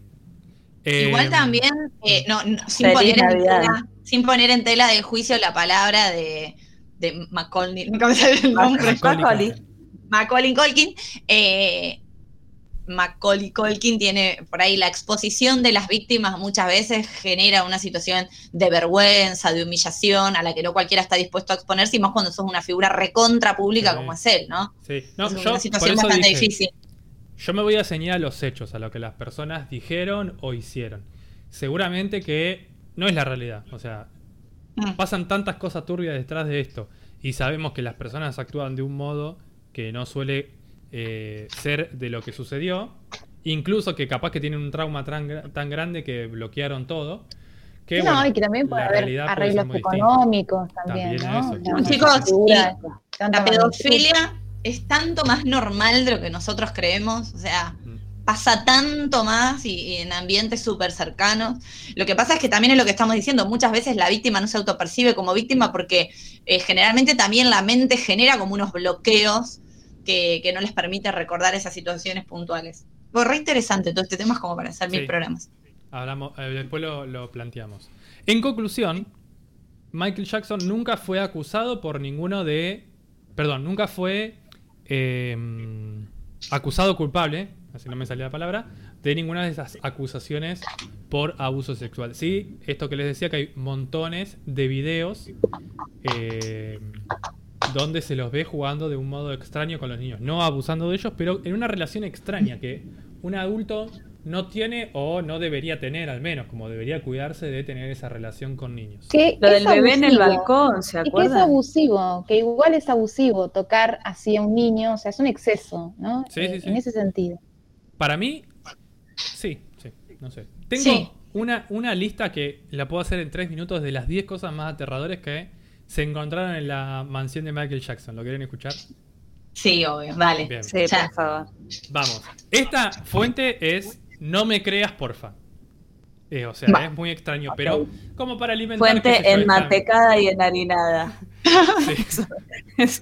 Igual Eh, también, eh, no, no, sin, poner en tela, sin poner en tela de juicio la palabra de, de Macaulay, nunca me sale el nombre. Macaulay Culkin, eh, Macaulay Culkin tiene por ahí la exposición de las víctimas muchas veces genera una situación de vergüenza, de humillación, a la que no cualquiera está dispuesto a exponerse, y más cuando sos una figura recontra pública Sí. como es él, ¿no? Sí. No, es yo una por situación eso bastante dije, difícil. Yo me voy a ceñir a los hechos, a lo que las personas dijeron o hicieron. Seguramente que no es la realidad. O sea, Mm. pasan tantas cosas turbias detrás de esto y sabemos que las personas actúan de un modo que no suele eh, ser de lo que sucedió. Incluso que capaz que tienen un trauma tan, tan grande que bloquearon todo. Que, no, bueno, y que también puede haber puede arreglos económicos también, También ¿no? eso, O sea, chicos. La pedofilia es tanto más normal de lo que nosotros creemos, o sea, Mm. pasa tanto más y, y en ambientes súper cercanos. Lo que pasa es que también es lo que estamos diciendo, muchas veces la víctima no se autopercibe como víctima porque eh, generalmente también la mente genera como unos bloqueos que, que no les permite recordar esas situaciones puntuales. Fue re interesante todo este tema, es como para hacer mil programas. Hablamos, eh, después lo, lo planteamos. En conclusión, Michael Jackson nunca fue acusado por ninguno de. Perdón, nunca fue eh, acusado culpable, así no me salía la palabra, de ninguna de esas acusaciones por abuso sexual. Sí, esto que les decía que hay montones de videos eh, donde se los ve jugando de un modo extraño con los niños. No abusando de ellos, pero en una relación extraña que un adulto no tiene o no debería tener al menos, como debería cuidarse de tener esa relación con niños. Que Lo es del bebé en el balcón, ¿se Y que es acuerdan? abusivo, que igual es abusivo tocar así a un niño, o sea, es un exceso, ¿no? Sí, Eh, sí, sí. En ese sentido. Para mí, sí, sí, no sé. Tengo Sí. una, una lista que la puedo hacer en tres minutos de las 10 cosas más aterradoras que se encontraron en la mansión de Michael Jackson. ¿Lo quieren escuchar? Sí, obvio, dale. Bien. Sí, por favor. Vamos. Esta fuente es No me creas, porfa. Eh, o sea, Va. es muy extraño, pero como para alimentar. Fuente enmantecada y enharinada. Sí.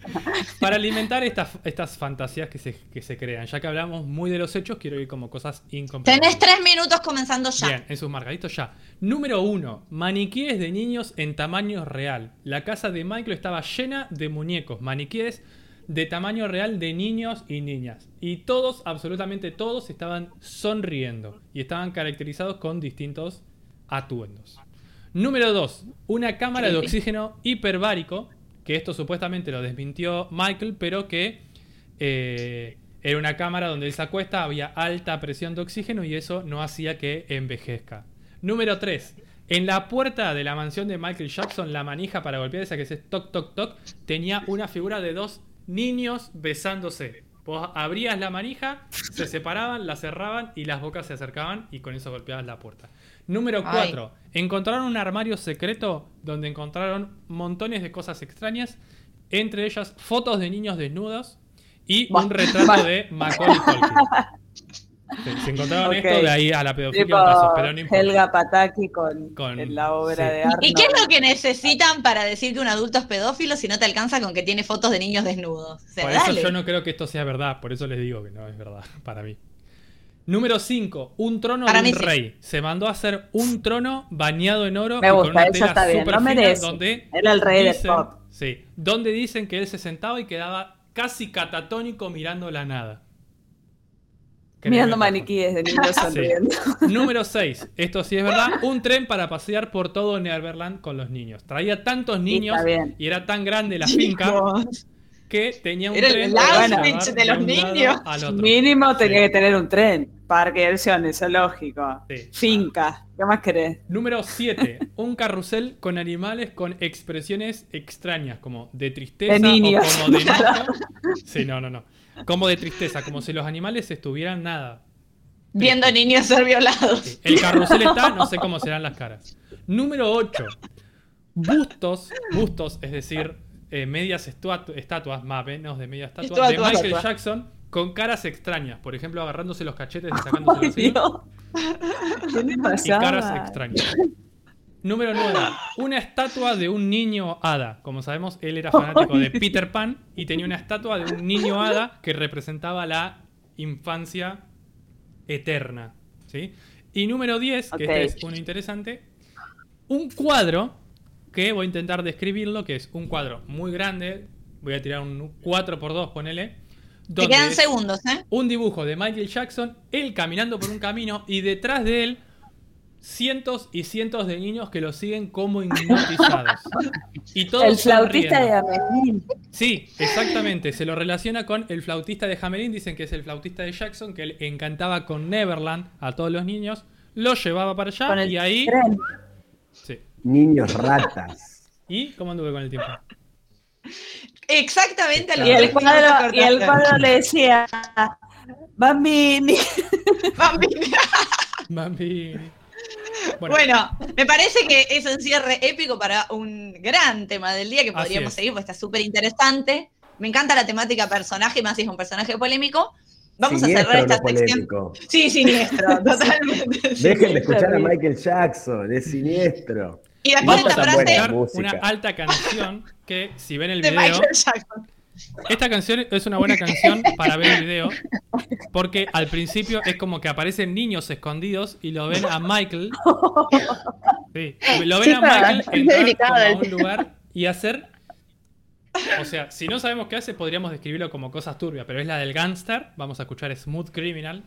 Para alimentar estas, estas fantasías que se, que se crean. Ya que hablamos muy de los hechos, quiero ir como cosas incomprensibles. Tenés tres minutos comenzando ya. Bien, en sus marcaditos ya. Número uno, maniquíes de niños en tamaño real. La casa de Michael estaba llena de muñecos, maniquíes de tamaño real de niños y niñas. Y todos, absolutamente todos, estaban sonriendo y estaban caracterizados con distintos atuendos. Número 2. Una cámara de oxígeno hiperbárico, que esto supuestamente lo desmintió Michael, pero que eh, era una cámara donde él se acuesta, había alta presión de oxígeno y eso no hacía que envejezca. Número 3. En la puerta de la mansión de Michael Jackson, la manija para golpear esa que es toc toc toc, tenía una figura de dos niños besándose. Vos abrías la manija, se separaban, la cerraban y las bocas se acercaban y con eso golpeabas la puerta. Número Ay. 4. Encontraron un armario secreto donde encontraron montones de cosas extrañas, entre ellas fotos de niños desnudos y un retrato de Macaulay Culkin. Se encontraron esto de ahí a la pedofilia Tipo pero no importa. Helga Pataki con, Con- en la obra sí. de ¿Y- Arnold. ¿Y qué es lo que necesitan para decir que un adulto es pedófilo si no te alcanza con que tiene fotos de niños desnudos? O sea, Por eso yo no creo que esto sea verdad, por eso les digo que no es verdad para mí. Número 5. Un trono Para de mí un sí. rey. Se mandó a hacer un trono bañado en oro Me y con gusta, una eso tela está bien, merece. donde Era el rey del dicen- pop. Sí, donde dicen que él se sentaba y quedaba casi catatónico mirando la nada. Mirando maniquíes de niños sonriendo. Número 6. Esto sí es verdad. Un tren para pasear por todo Neverland con los niños. Traía tantos niños y era tan grande la finca Chicos, que tenía un Era el tren Auschwitz llevar de los niños. Mínimo tenía Sí. que tener un tren, parque de diversiones, zoológico, Sí. finca. ¿Qué más querés? Número 7. Un carrusel con animales con expresiones extrañas, como de tristeza De niños. o como de enojo. Sí, no, no, no. Como de tristeza, como si los animales estuvieran nada. viendo niños ser violados. Sí. El carrusel está, no sé cómo serán las caras. Número 8. Bustos, bustos, es decir, eh, medias estatuas, más menos de media estatua, de Estatuas. Michael Estatua. Jackson con caras extrañas. Por ejemplo, agarrándose los cachetes y sacándose los. ¿Qué le y caras extrañas. Número 9. Una estatua de un niño hada. Como sabemos, él era fanático de Peter Pan y tenía una estatua de un niño hada que representaba la infancia eterna. ¿sí? Y número 10, que este es uno interesante, un cuadro que voy a intentar describirlo, que es un cuadro muy grande, voy a tirar un 4x2, ponele, Te quedan segundos, ¿eh? un dibujo de Michael Jackson, él caminando por un camino y detrás de él cientos y cientos de niños que lo siguen como hipnotizados. Y todos El flautista de. Amelín. Sí, exactamente. Se lo relaciona con el flautista de Hamelin. Dicen que es el flautista de Jackson, que él encantaba con Neverland a todos los niños. Lo llevaba para allá Con el y ahí. tren. Sí. Niños ratas. ¿Y cómo anduve con el tiempo? Exactamente a Y el cuadro, y el cuadro le decía, Bambini. Bambini. Bambini. Bueno, Bueno, me parece que es un cierre épico para un gran tema del día que podríamos seguir, porque está súper interesante. Me encanta la temática personaje, más si es un personaje polémico. Vamos a cerrar esta sección. polémico. Sí, siniestro, totalmente. Dejen de escuchar a Michael Jackson, es siniestro. Y después vamos esta frase una alta canción que, si ven el de video, Michael Jackson. Esta canción es una buena canción para ver el video, porque al principio es como que aparecen niños escondidos y lo ven a Michael. Sí, lo ven a Michael entrar como a un lugar y hacer. O sea, si no sabemos qué hace, podríamos describirlo como cosas turbias, pero es la del gangster. Vamos a escuchar Smooth Criminal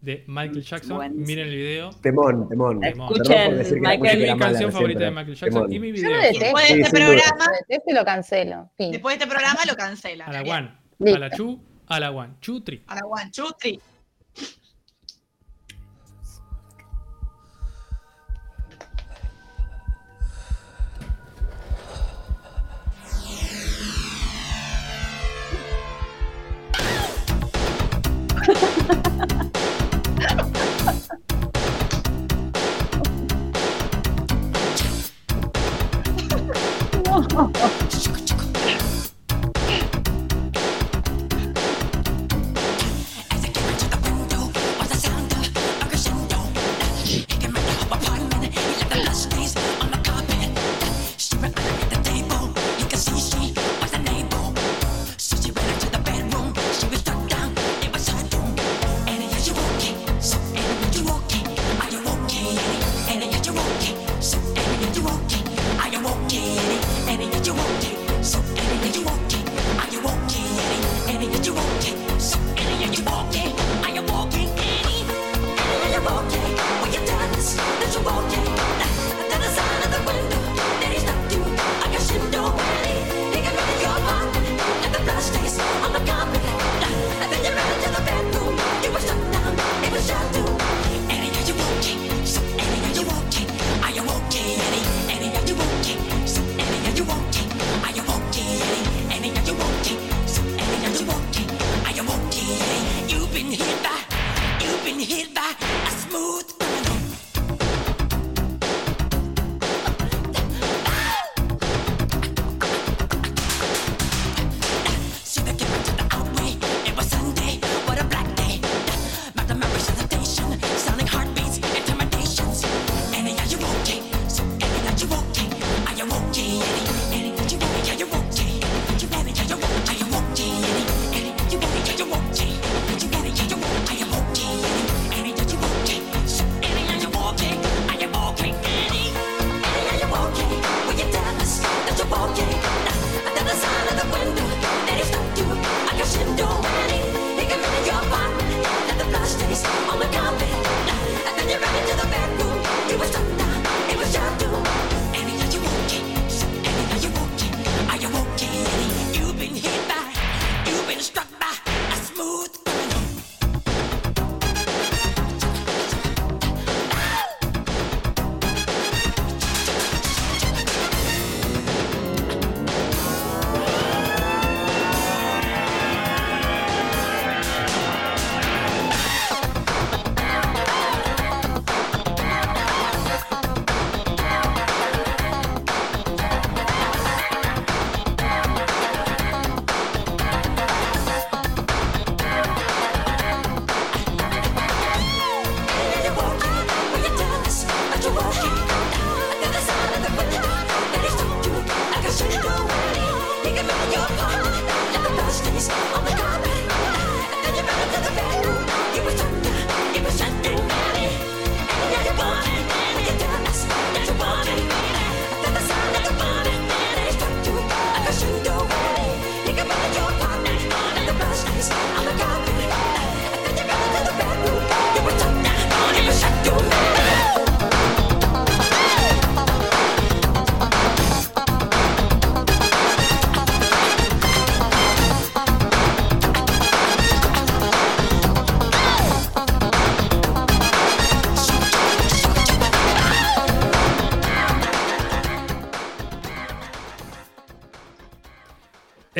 de Michael Jackson. Miren el video. Temón, temón. Música Es mi canción favorita de. Michael Jackson Temón. y mi Yo video. lo Y detesto. después de Sí, este duda. programa, Lo y lo cancelo. Después de este programa lo cancela. A la Bien. one, a la two, a la one, two, three. A la one, two,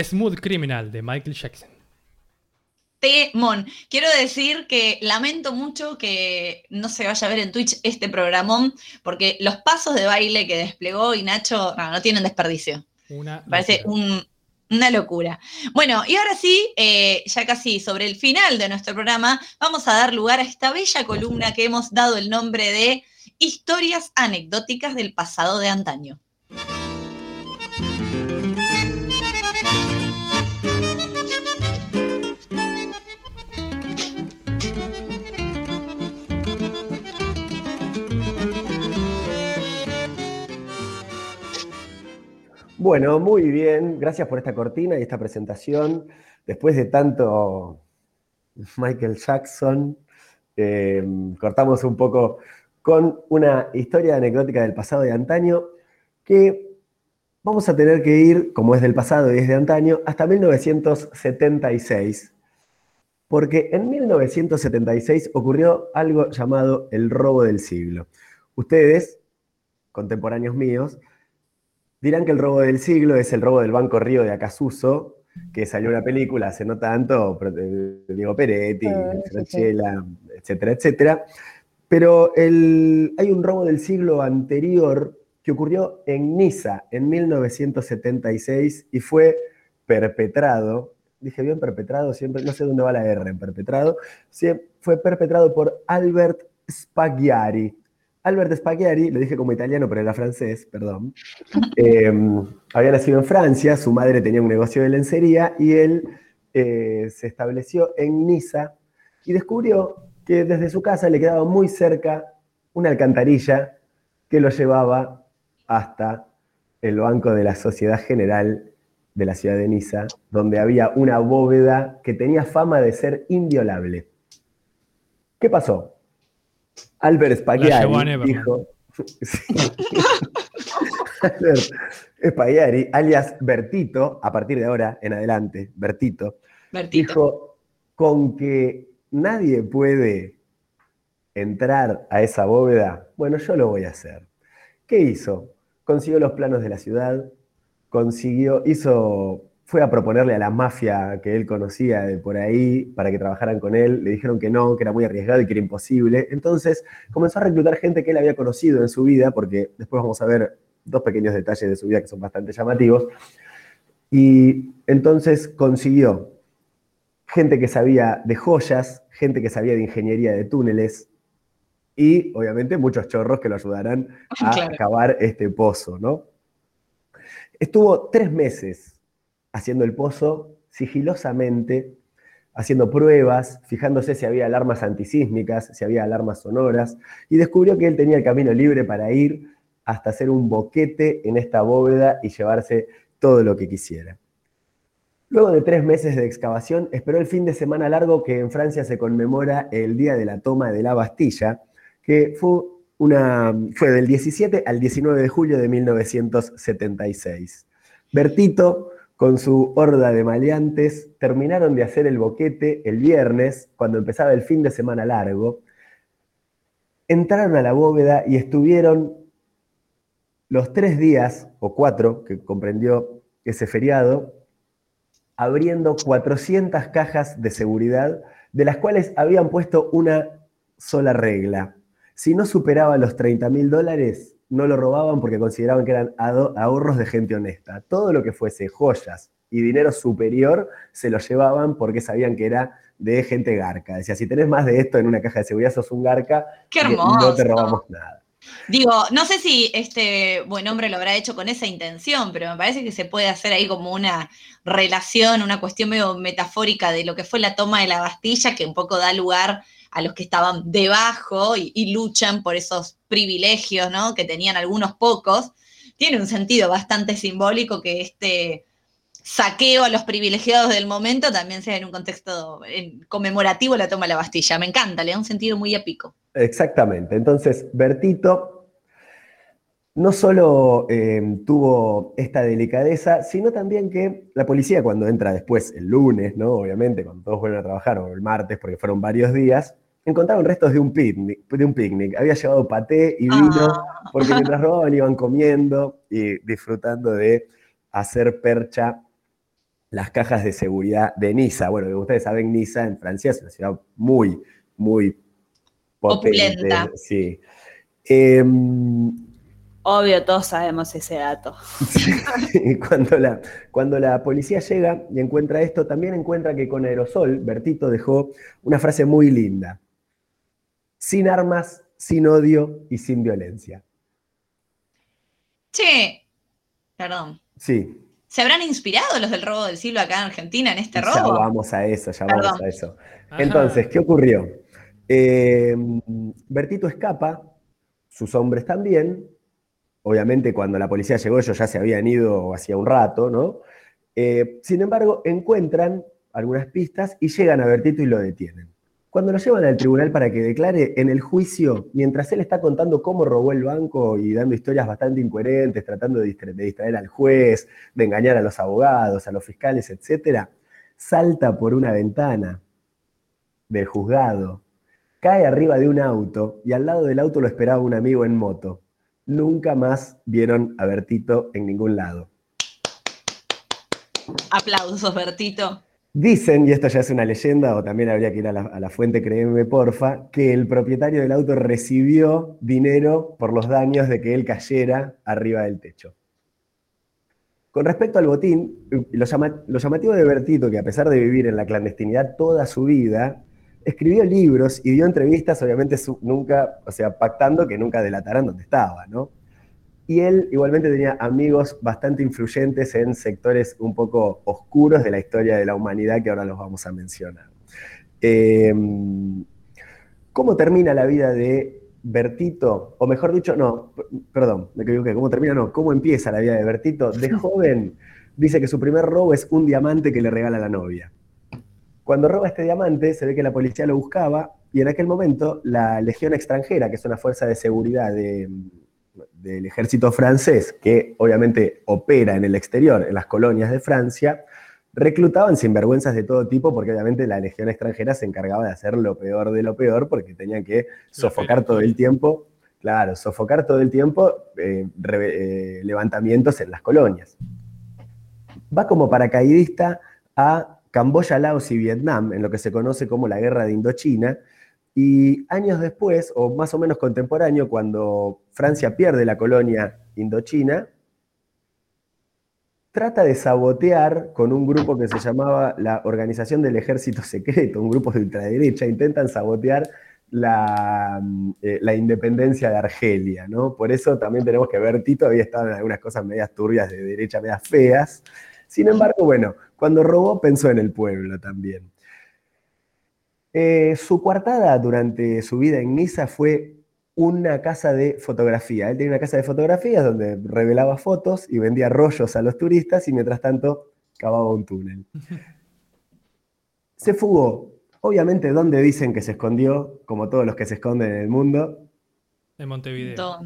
Smooth Criminal de Michael Jackson. Temón. Quiero decir que lamento mucho que no se vaya a ver en Twitch este programón, porque los pasos de baile que desplegó y Nacho no, no tienen desperdicio. Una Parece un- una locura. Bueno, y ahora sí, eh, ya casi sobre el final de nuestro programa, vamos a dar lugar a esta bella columna que hemos dado el nombre de Historias anecdóticas del pasado de antaño. Bueno, muy bien. Gracias por esta cortina y esta presentación. Después de tanto Michael Jackson, eh, cortamos un poco con una historia anecdótica del pasado de antaño que vamos a tener que ir, como es del pasado y es de antaño, hasta 1976. Porque en 1976 ocurrió algo llamado el robo del siglo. Ustedes, contemporáneos míos, dirán que el robo del siglo es el robo del Banco Río de Acasuso, que salió una película hace no tanto, Diego Peretti, Ah, sí, sí. Franchella, etcétera, etcétera. Pero el- hay un robo del siglo anterior que ocurrió en Niza en 1976 y fue perpetrado, dije bien perpetrado, siempre, no sé dónde va la R en perpetrado, fue perpetrado por Albert Spaghiari. Albert Spaghiari, lo dije como italiano, pero era francés, perdón. Eh, había nacido en Francia, su madre tenía un negocio de lencería y él eh, se estableció en Niza y descubrió que desde su casa le quedaba muy cerca una alcantarilla que lo llevaba hasta el banco de la Sociedad General de la ciudad de Niza, donde había una bóveda que tenía fama de ser inviolable. ¿Qué pasó? Albert Spaghiari dijo... Albert Spaghiari, alias Bertito, a partir de ahora en adelante, Bertito, Bertito. dijo, con que nadie puede entrar a esa bóveda, bueno, yo lo voy a hacer. ¿Qué hizo? Consiguió los planos de la ciudad, consiguió, hizo, fue a proponerle a la mafia que él conocía de por ahí para que trabajaran con él, le dijeron que no, que era muy arriesgado y que era imposible. Entonces comenzó a reclutar gente que él había conocido en su vida, porque después vamos a ver dos pequeños detalles de su vida que son bastante llamativos. Y entonces consiguió gente que sabía de joyas, gente que sabía de ingeniería de túneles y obviamente muchos chorros que lo ayudarán a Claro. cavar este pozo, ¿no? Estuvo tres meses haciendo el pozo sigilosamente, haciendo pruebas, fijándose si había alarmas antisísmicas, si había alarmas sonoras, y descubrió que él tenía el camino libre para ir hasta hacer un boquete en esta bóveda y llevarse todo lo que quisiera. Luego de tres meses de excavación, esperó el fin de semana largo que en Francia se conmemora el día de la toma de la Bastilla, que fue, fue del 17 al 19 de julio de 1976. Bertito, con su horda de maleantes, terminaron de hacer el boquete el viernes, cuando empezaba el fin de semana largo. Entraron a la bóveda y estuvieron los tres días, o cuatro, que comprendió ese feriado, abriendo 400 cajas de seguridad, de las cuales habían puesto una sola regla. Si no superaba los 30 mil dólares, no lo robaban porque consideraban que eran ahorros de gente honesta. Todo lo que fuese joyas y dinero superior se lo llevaban porque sabían que era de gente garca. Decía, si tenés más de esto en una caja de seguridad, sos un garca Qué y hermoso. no te robamos nada. Digo, no sé si este buen hombre lo habrá hecho con esa intención, pero me parece que se puede hacer ahí como una relación, una cuestión medio metafórica de lo que fue la toma de la Bastilla, que un poco da lugar a los que estaban debajo y, luchan por esos privilegios, ¿no? Que tenían algunos pocos. Tiene un sentido bastante simbólico que este saqueo a los privilegiados del momento también sea en un contexto conmemorativo la toma de la Bastilla. Me encanta, le da un sentido muy épico. Exactamente. Entonces, Bertito no solo eh, tuvo esta delicadeza, sino también que la policía cuando entra después, el lunes, ¿no? Obviamente, cuando todos vuelven a trabajar, o el martes, porque fueron varios días, encontraron restos de un picnic. De un picnic. Había llevado paté y vino, porque mientras robaban iban comiendo y disfrutando de hacer percha las cajas de seguridad de Niza. Bueno, como ustedes saben, Niza en Francia es una ciudad muy, muy potente. Opulenta. Sí. Em, Obvio, todos sabemos ese dato. y cuando la, cuando la policía llega y encuentra esto, también encuentra que con aerosol, Bertito dejó una frase muy linda. Sin armas, sin odio y sin violencia. Che, perdón. Sí, ¿Se habrán inspirado los del robo del siglo acá en Argentina en este ya robo? vamos a eso, ya vamos a eso. Ajá. Entonces, ¿qué ocurrió? Eh, Bertito escapa, sus hombres también. Obviamente, cuando la policía llegó, ellos ya se habían ido hacía un rato, ¿no? Eh, sin embargo, encuentran algunas pistas y llegan a Bertito y lo detienen. Cuando lo llevan al tribunal para que declare en el juicio, mientras él está contando cómo robó el banco y dando historias bastante incoherentes, tratando de de distraer al juez, de engañar a los abogados, a los fiscales, etcétera, salta por una ventana del juzgado, cae arriba de un auto y al lado del auto lo esperaba un amigo en moto. Nunca más vieron a Bertito en ningún lado. Aplausos, Bertito. Dicen, y esto ya es una leyenda, o también habría que ir a la, a la fuente, créeme porfa, que el propietario del auto recibió dinero por los daños de que él cayera arriba del techo. Con respecto al botín, lo, llama- lo llamativo de Bertito, que a pesar de vivir en la clandestinidad toda su vida, escribió libros y dio entrevistas, obviamente su- nunca, o sea, pactando que nunca delataran dónde estaba, ¿no? Y él igualmente tenía amigos bastante influyentes en sectores un poco oscuros de la historia de la humanidad que ahora los vamos a mencionar. Eh, ¿Cómo termina la vida de Bertito? O mejor dicho, no, perdón, me equivoqué. ¿Cómo termina? No, ¿cómo empieza la vida de Bertito? De joven, dice que su primer robo es un diamante que le regala la novia. Cuando roba este diamante, se ve que la policía lo buscaba y en aquel momento la Legión extranjera, que es una fuerza de seguridad de- del ejército francés, que obviamente opera en el exterior, en las colonias de Francia, reclutaban sinvergüenzas de todo tipo, porque obviamente la Legión extranjera se encargaba de hacer lo peor de lo peor, porque tenían que sofocar todo el tiempo, claro, sofocar todo el tiempo eh, eh, levantamientos en las colonias. Va como paracaidista a Camboya, Laos y Vietnam, en lo que se conoce como la Guerra de Indochina, y años después, o más o menos contemporáneo, cuando Francia pierde la colonia Indochina, trata de sabotear con un grupo que se llamaba la Organización del Ejército Secreto, un grupo de ultraderecha, intentan sabotear la, eh, la independencia de Argelia, ¿no? Por eso también tenemos que ver, Tito había estado en algunas cosas medias turbias de derecha, medias feas. Sin embargo, bueno, cuando robó pensó en el pueblo también. Eh, su coartada durante su vida en Niza fue una casa de fotografía. Él tenía una casa de fotografías donde revelaba fotos y vendía rollos a los turistas y mientras tanto cavaba un túnel. Se fugó. Obviamente, ¿dónde dicen que se escondió? Como todos los que se esconden en el mundo. En Montevideo.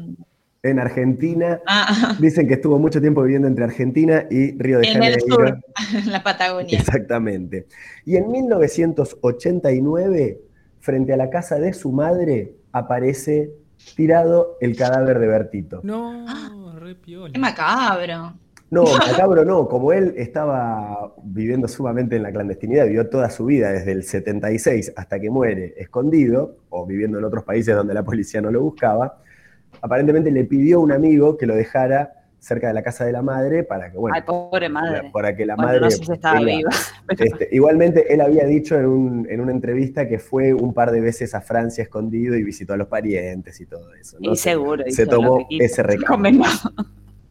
En Argentina. Ah, Dicen que estuvo mucho tiempo viviendo entre Argentina y Río de en Janeiro. el sur, en la Patagonia. Exactamente. Y en 1989, frente a la casa de su madre, aparece tirado el cadáver de Bertito. No, re piola. Qué macabro. No, macabro no, como él estaba viviendo sumamente en la clandestinidad, vivió toda su vida desde el 76 hasta que muere escondido, o viviendo en otros países donde la policía no lo buscaba, aparentemente le pidió a un amigo que lo dejara cerca de la casa de la madre para que, bueno, Ay, pobre madre. para que la Bueno, madre... no sé si estaba tenga- viva. Este, igualmente, él había dicho en, un- en una entrevista que fue un par de veces a Francia escondido y visitó a los parientes y todo eso. ¿no? y seguro. se tomó ese recado.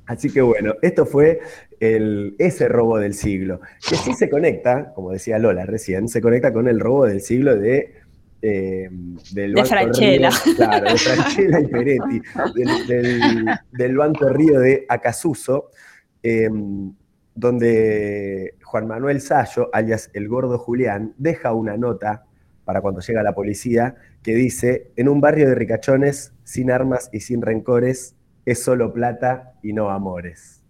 Así que bueno, esto fue el, ese robo del siglo, que sí se conecta, como decía Lola recién, se conecta con el robo del siglo de... eh, del De Banco Franchella. Río- claro, de Franchella y Peretti, del, del- del Banco Río de Acasuso, eh, donde Juan Manuel Sayo, alias el gordo Julián, deja una nota para cuando llega la policía que dice, en un barrio de ricachones, sin armas y sin rencores, es solo plata y no amores.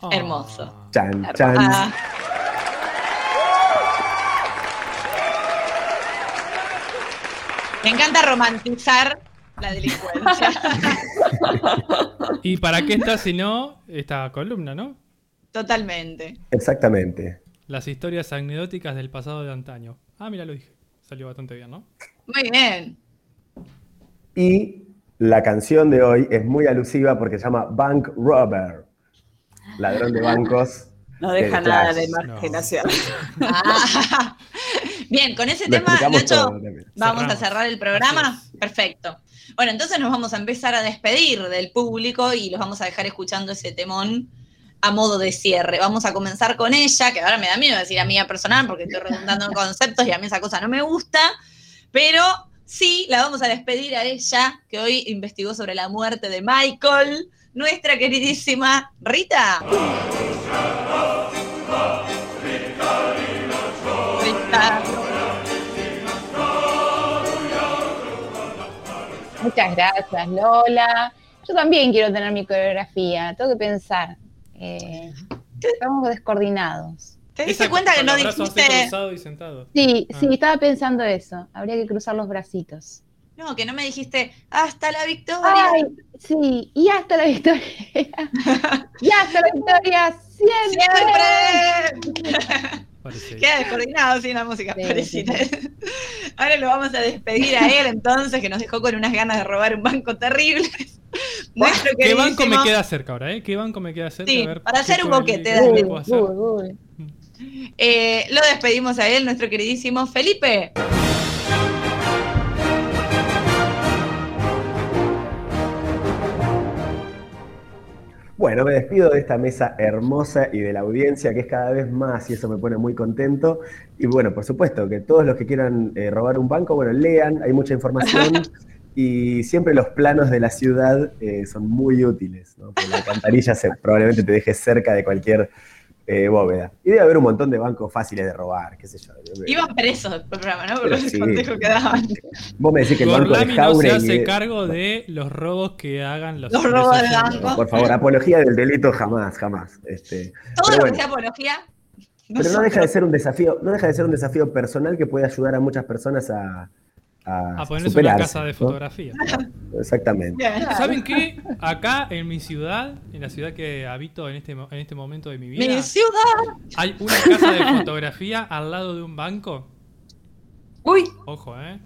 Ah. Hermoso. Chan, chan. Ah, me encanta romantizar la delincuencia. ¿Y para qué está si no esta columna, no? Totalmente. Exactamente. las historias anecdóticas del pasado de antaño. Ah, mira, lo dije. Salió bastante bien, ¿no? Muy bien. Y la canción de hoy es muy alusiva porque se llama Bank Robber. Ladrón de bancos. No deja de nada de imaginación. Ah. Bien, con ese Lo tema, Nacho, vamos a cerrar el programa. Perfecto. Bueno, entonces nos vamos a empezar a despedir del público y los vamos a dejar escuchando ese temón a modo de cierre. Vamos a comenzar con ella, que ahora me da miedo decir amiga personal porque estoy redundando en conceptos y a mí esa cosa no me gusta, pero sí, la vamos a despedir a ella, que hoy investigó sobre la muerte de Michael, nuestra queridísima Rita. Rita. Muchas gracias, Lola. Yo también quiero tener mi coreografía, tengo que pensar. Eh, estamos descoordinados. ¿Te diste cuenta que no dijiste... y sentados. Sí, Ah. sí, estaba pensando eso. Habría que cruzar los bracitos. No, que no me dijiste hasta la victoria. Ay, sí, y hasta la victoria. y hasta la victoria siempre. ¡Siempre! Parece. Queda descoordinado sin la música. Sí, parecida. Ahora lo vamos a despedir a él entonces, que nos dejó con unas ganas de robar un banco terrible. Nuestro ¿Qué banco me queridísimo- queda cerca ahora, eh? ¿Qué banco me queda cerca? Sí, A ver, para ¿qué hacer un boquete, dale. uy. Eh, lo despedimos a él, nuestro queridísimo Felipe. Bueno, me despido de esta mesa hermosa y de la audiencia que es cada vez más y eso me pone muy contento. Y bueno, por supuesto, que todos los que quieran eh, robar un banco, bueno, lean, hay mucha información y siempre los planos de la ciudad eh, son muy útiles, ¿no? Porque la alcantarilla se- probablemente te deje cerca de cualquier eh, bóveda. Y debe haber un montón de bancos fáciles de robar, qué sé yo. Iban presos el programa, ¿no? Por el sí. consejo que daban. Vos me decís que el banco de no se Jauregui... hace cargo de los robos que hagan los, Los robos de banco. No, por favor, apología del delito jamás, jamás. Este, Todo lo bueno. que sea apología. Pero no deja de ser un desafío, no deja de ser un desafío personal que puede ayudar a muchas personas a, a, A ponerse una casa de ¿no? fotografía. Exactamente. ¿Saben qué? Acá en mi ciudad, en la ciudad que habito en este, en este momento de mi vida, Mi ciudad. hay una casa de fotografía al lado de un banco. Uy, Ojo, ¿eh?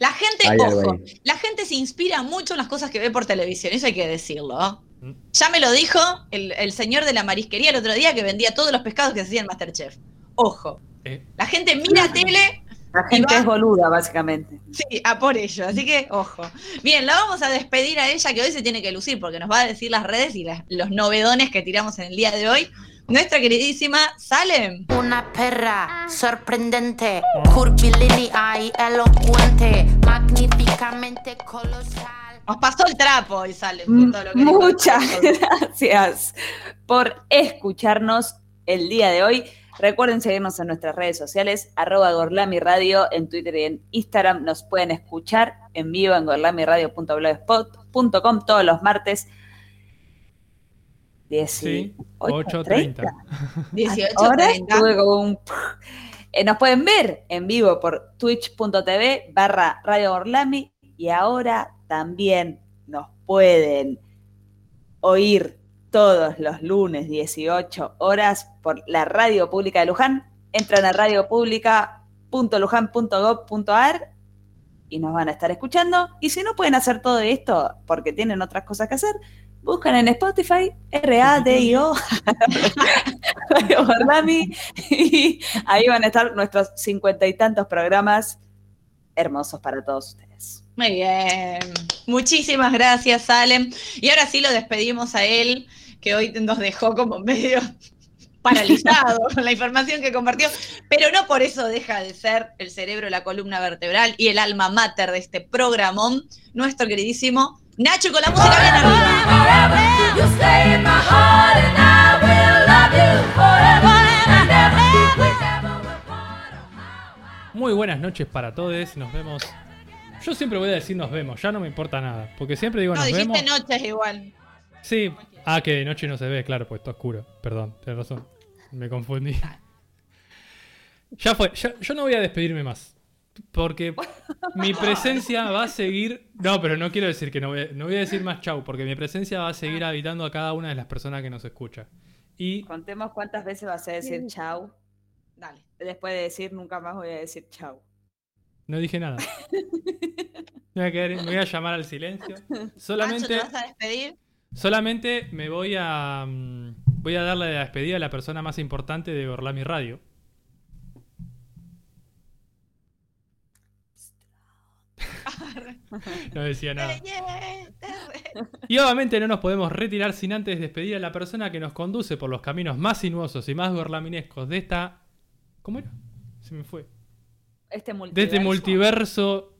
La gente, ojo, ahí. la gente se inspira mucho en las cosas que ve por televisión, eso hay que decirlo. Mm. Ya me lo dijo el, el señor de la marisquería el otro día que vendía todos los pescados que se hacía en Masterchef. Ojo, Eh, la gente mira tele, la gente va- es boluda, básicamente. sí, a por ello, así que ojo. Bien, la vamos a despedir a ella que hoy se tiene que lucir porque nos va a decir las redes y las- los novedones que tiramos en el día de hoy. Nuestra queridísima Salem. Una perra sorprendente, curvilínea y elocuente, magníficamente colosal. Nos pasó el trapo que dijo. Muchas gracias por escucharnos el día de hoy. Recuerden seguirnos en nuestras redes sociales, arroba Gorlami Radio, en Twitter y en Instagram. Nos pueden escuchar en vivo en gorlamiradio.blogspot.com todos los martes. 18, 8.30. 18, Ahora 30. estuve como un... Eh, nos pueden ver en vivo por twitch.tv barra Radio Orlami y ahora también nos pueden oír todos los lunes 18 horas por la Radio Pública de Luján. Entran a radiopublica.luján.gov.ar y nos van a estar escuchando. Y si no pueden hacer todo esto porque tienen otras cosas que hacer, buscan en Spotify R-A-D-I-O y ahí van a estar nuestros cincuenta y tantos programas hermosos para todos ustedes. Muy bien. Muchísimas gracias, Salem. Y ahora sí lo despedimos a él, que hoy nos dejó como medio paralizado con la información que compartió, pero no por eso deja de ser el cerebro, la columna vertebral y el alma mater de este programón, nuestro queridísimo Nacho con la música bien arriba. Muy buenas noches para todos. Nos vemos. Yo siempre voy a decir nos vemos, ya no me importa nada. Porque siempre digo No, nos dijiste vemos. noches igual. Sí. Ah, que de noche no se ve, claro, pues está oscuro. Perdón, tienes razón. Me confundí. Ya fue. ya- yo no voy a despedirme más. Porque mi presencia va a seguir. No, pero no quiero decir que no voy a, no voy a decir más chau, porque mi presencia va a seguir habitando a cada una de las personas que nos escucha. Y Contemos cuántas veces vas a decir chau. Dale. Después de decir nunca más voy a decir chau. no dije nada. Me voy a, quedar- me voy a llamar al silencio. Solamente, ¿te vas a despedir? Solamente me voy a. mm, Voy a darle la despedida a la persona más importante de Gorlami Radio. No decía nada. Y obviamente no nos podemos retirar sin antes despedir a la persona que nos conduce por los caminos más sinuosos y más gorlaminescos de esta. ¿Cómo era? Se me fue. Este De multiverso. este multiverso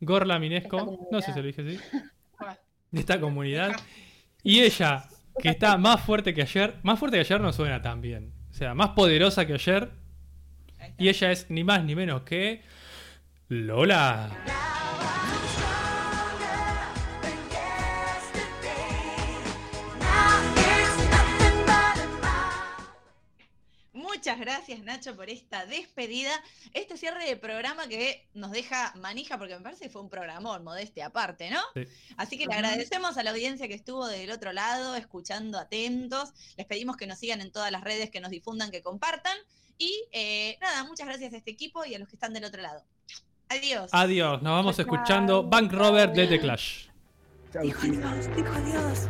gorlaminesco. No sé si lo dije así. De esta comunidad. Y ella, que está más fuerte que ayer. Más fuerte que ayer no suena tan bien. O sea, más poderosa que ayer. Y ella es ni más ni menos que. Lola. Muchas gracias, Nacho, por esta despedida. Este cierre de programa que nos deja manija, porque me parece que fue un programón, modestia aparte, ¿no? Sí. Así que le agradecemos a la audiencia que estuvo del otro lado, escuchando atentos. Les pedimos que nos sigan en todas las redes, que nos difundan, que compartan. Y eh, nada, muchas gracias a este equipo y a los que están del otro lado. Adiós. Adiós. Nos vamos escuchando Bank Robert de The Clash. Chau, Dijo adiós, dijo adiós.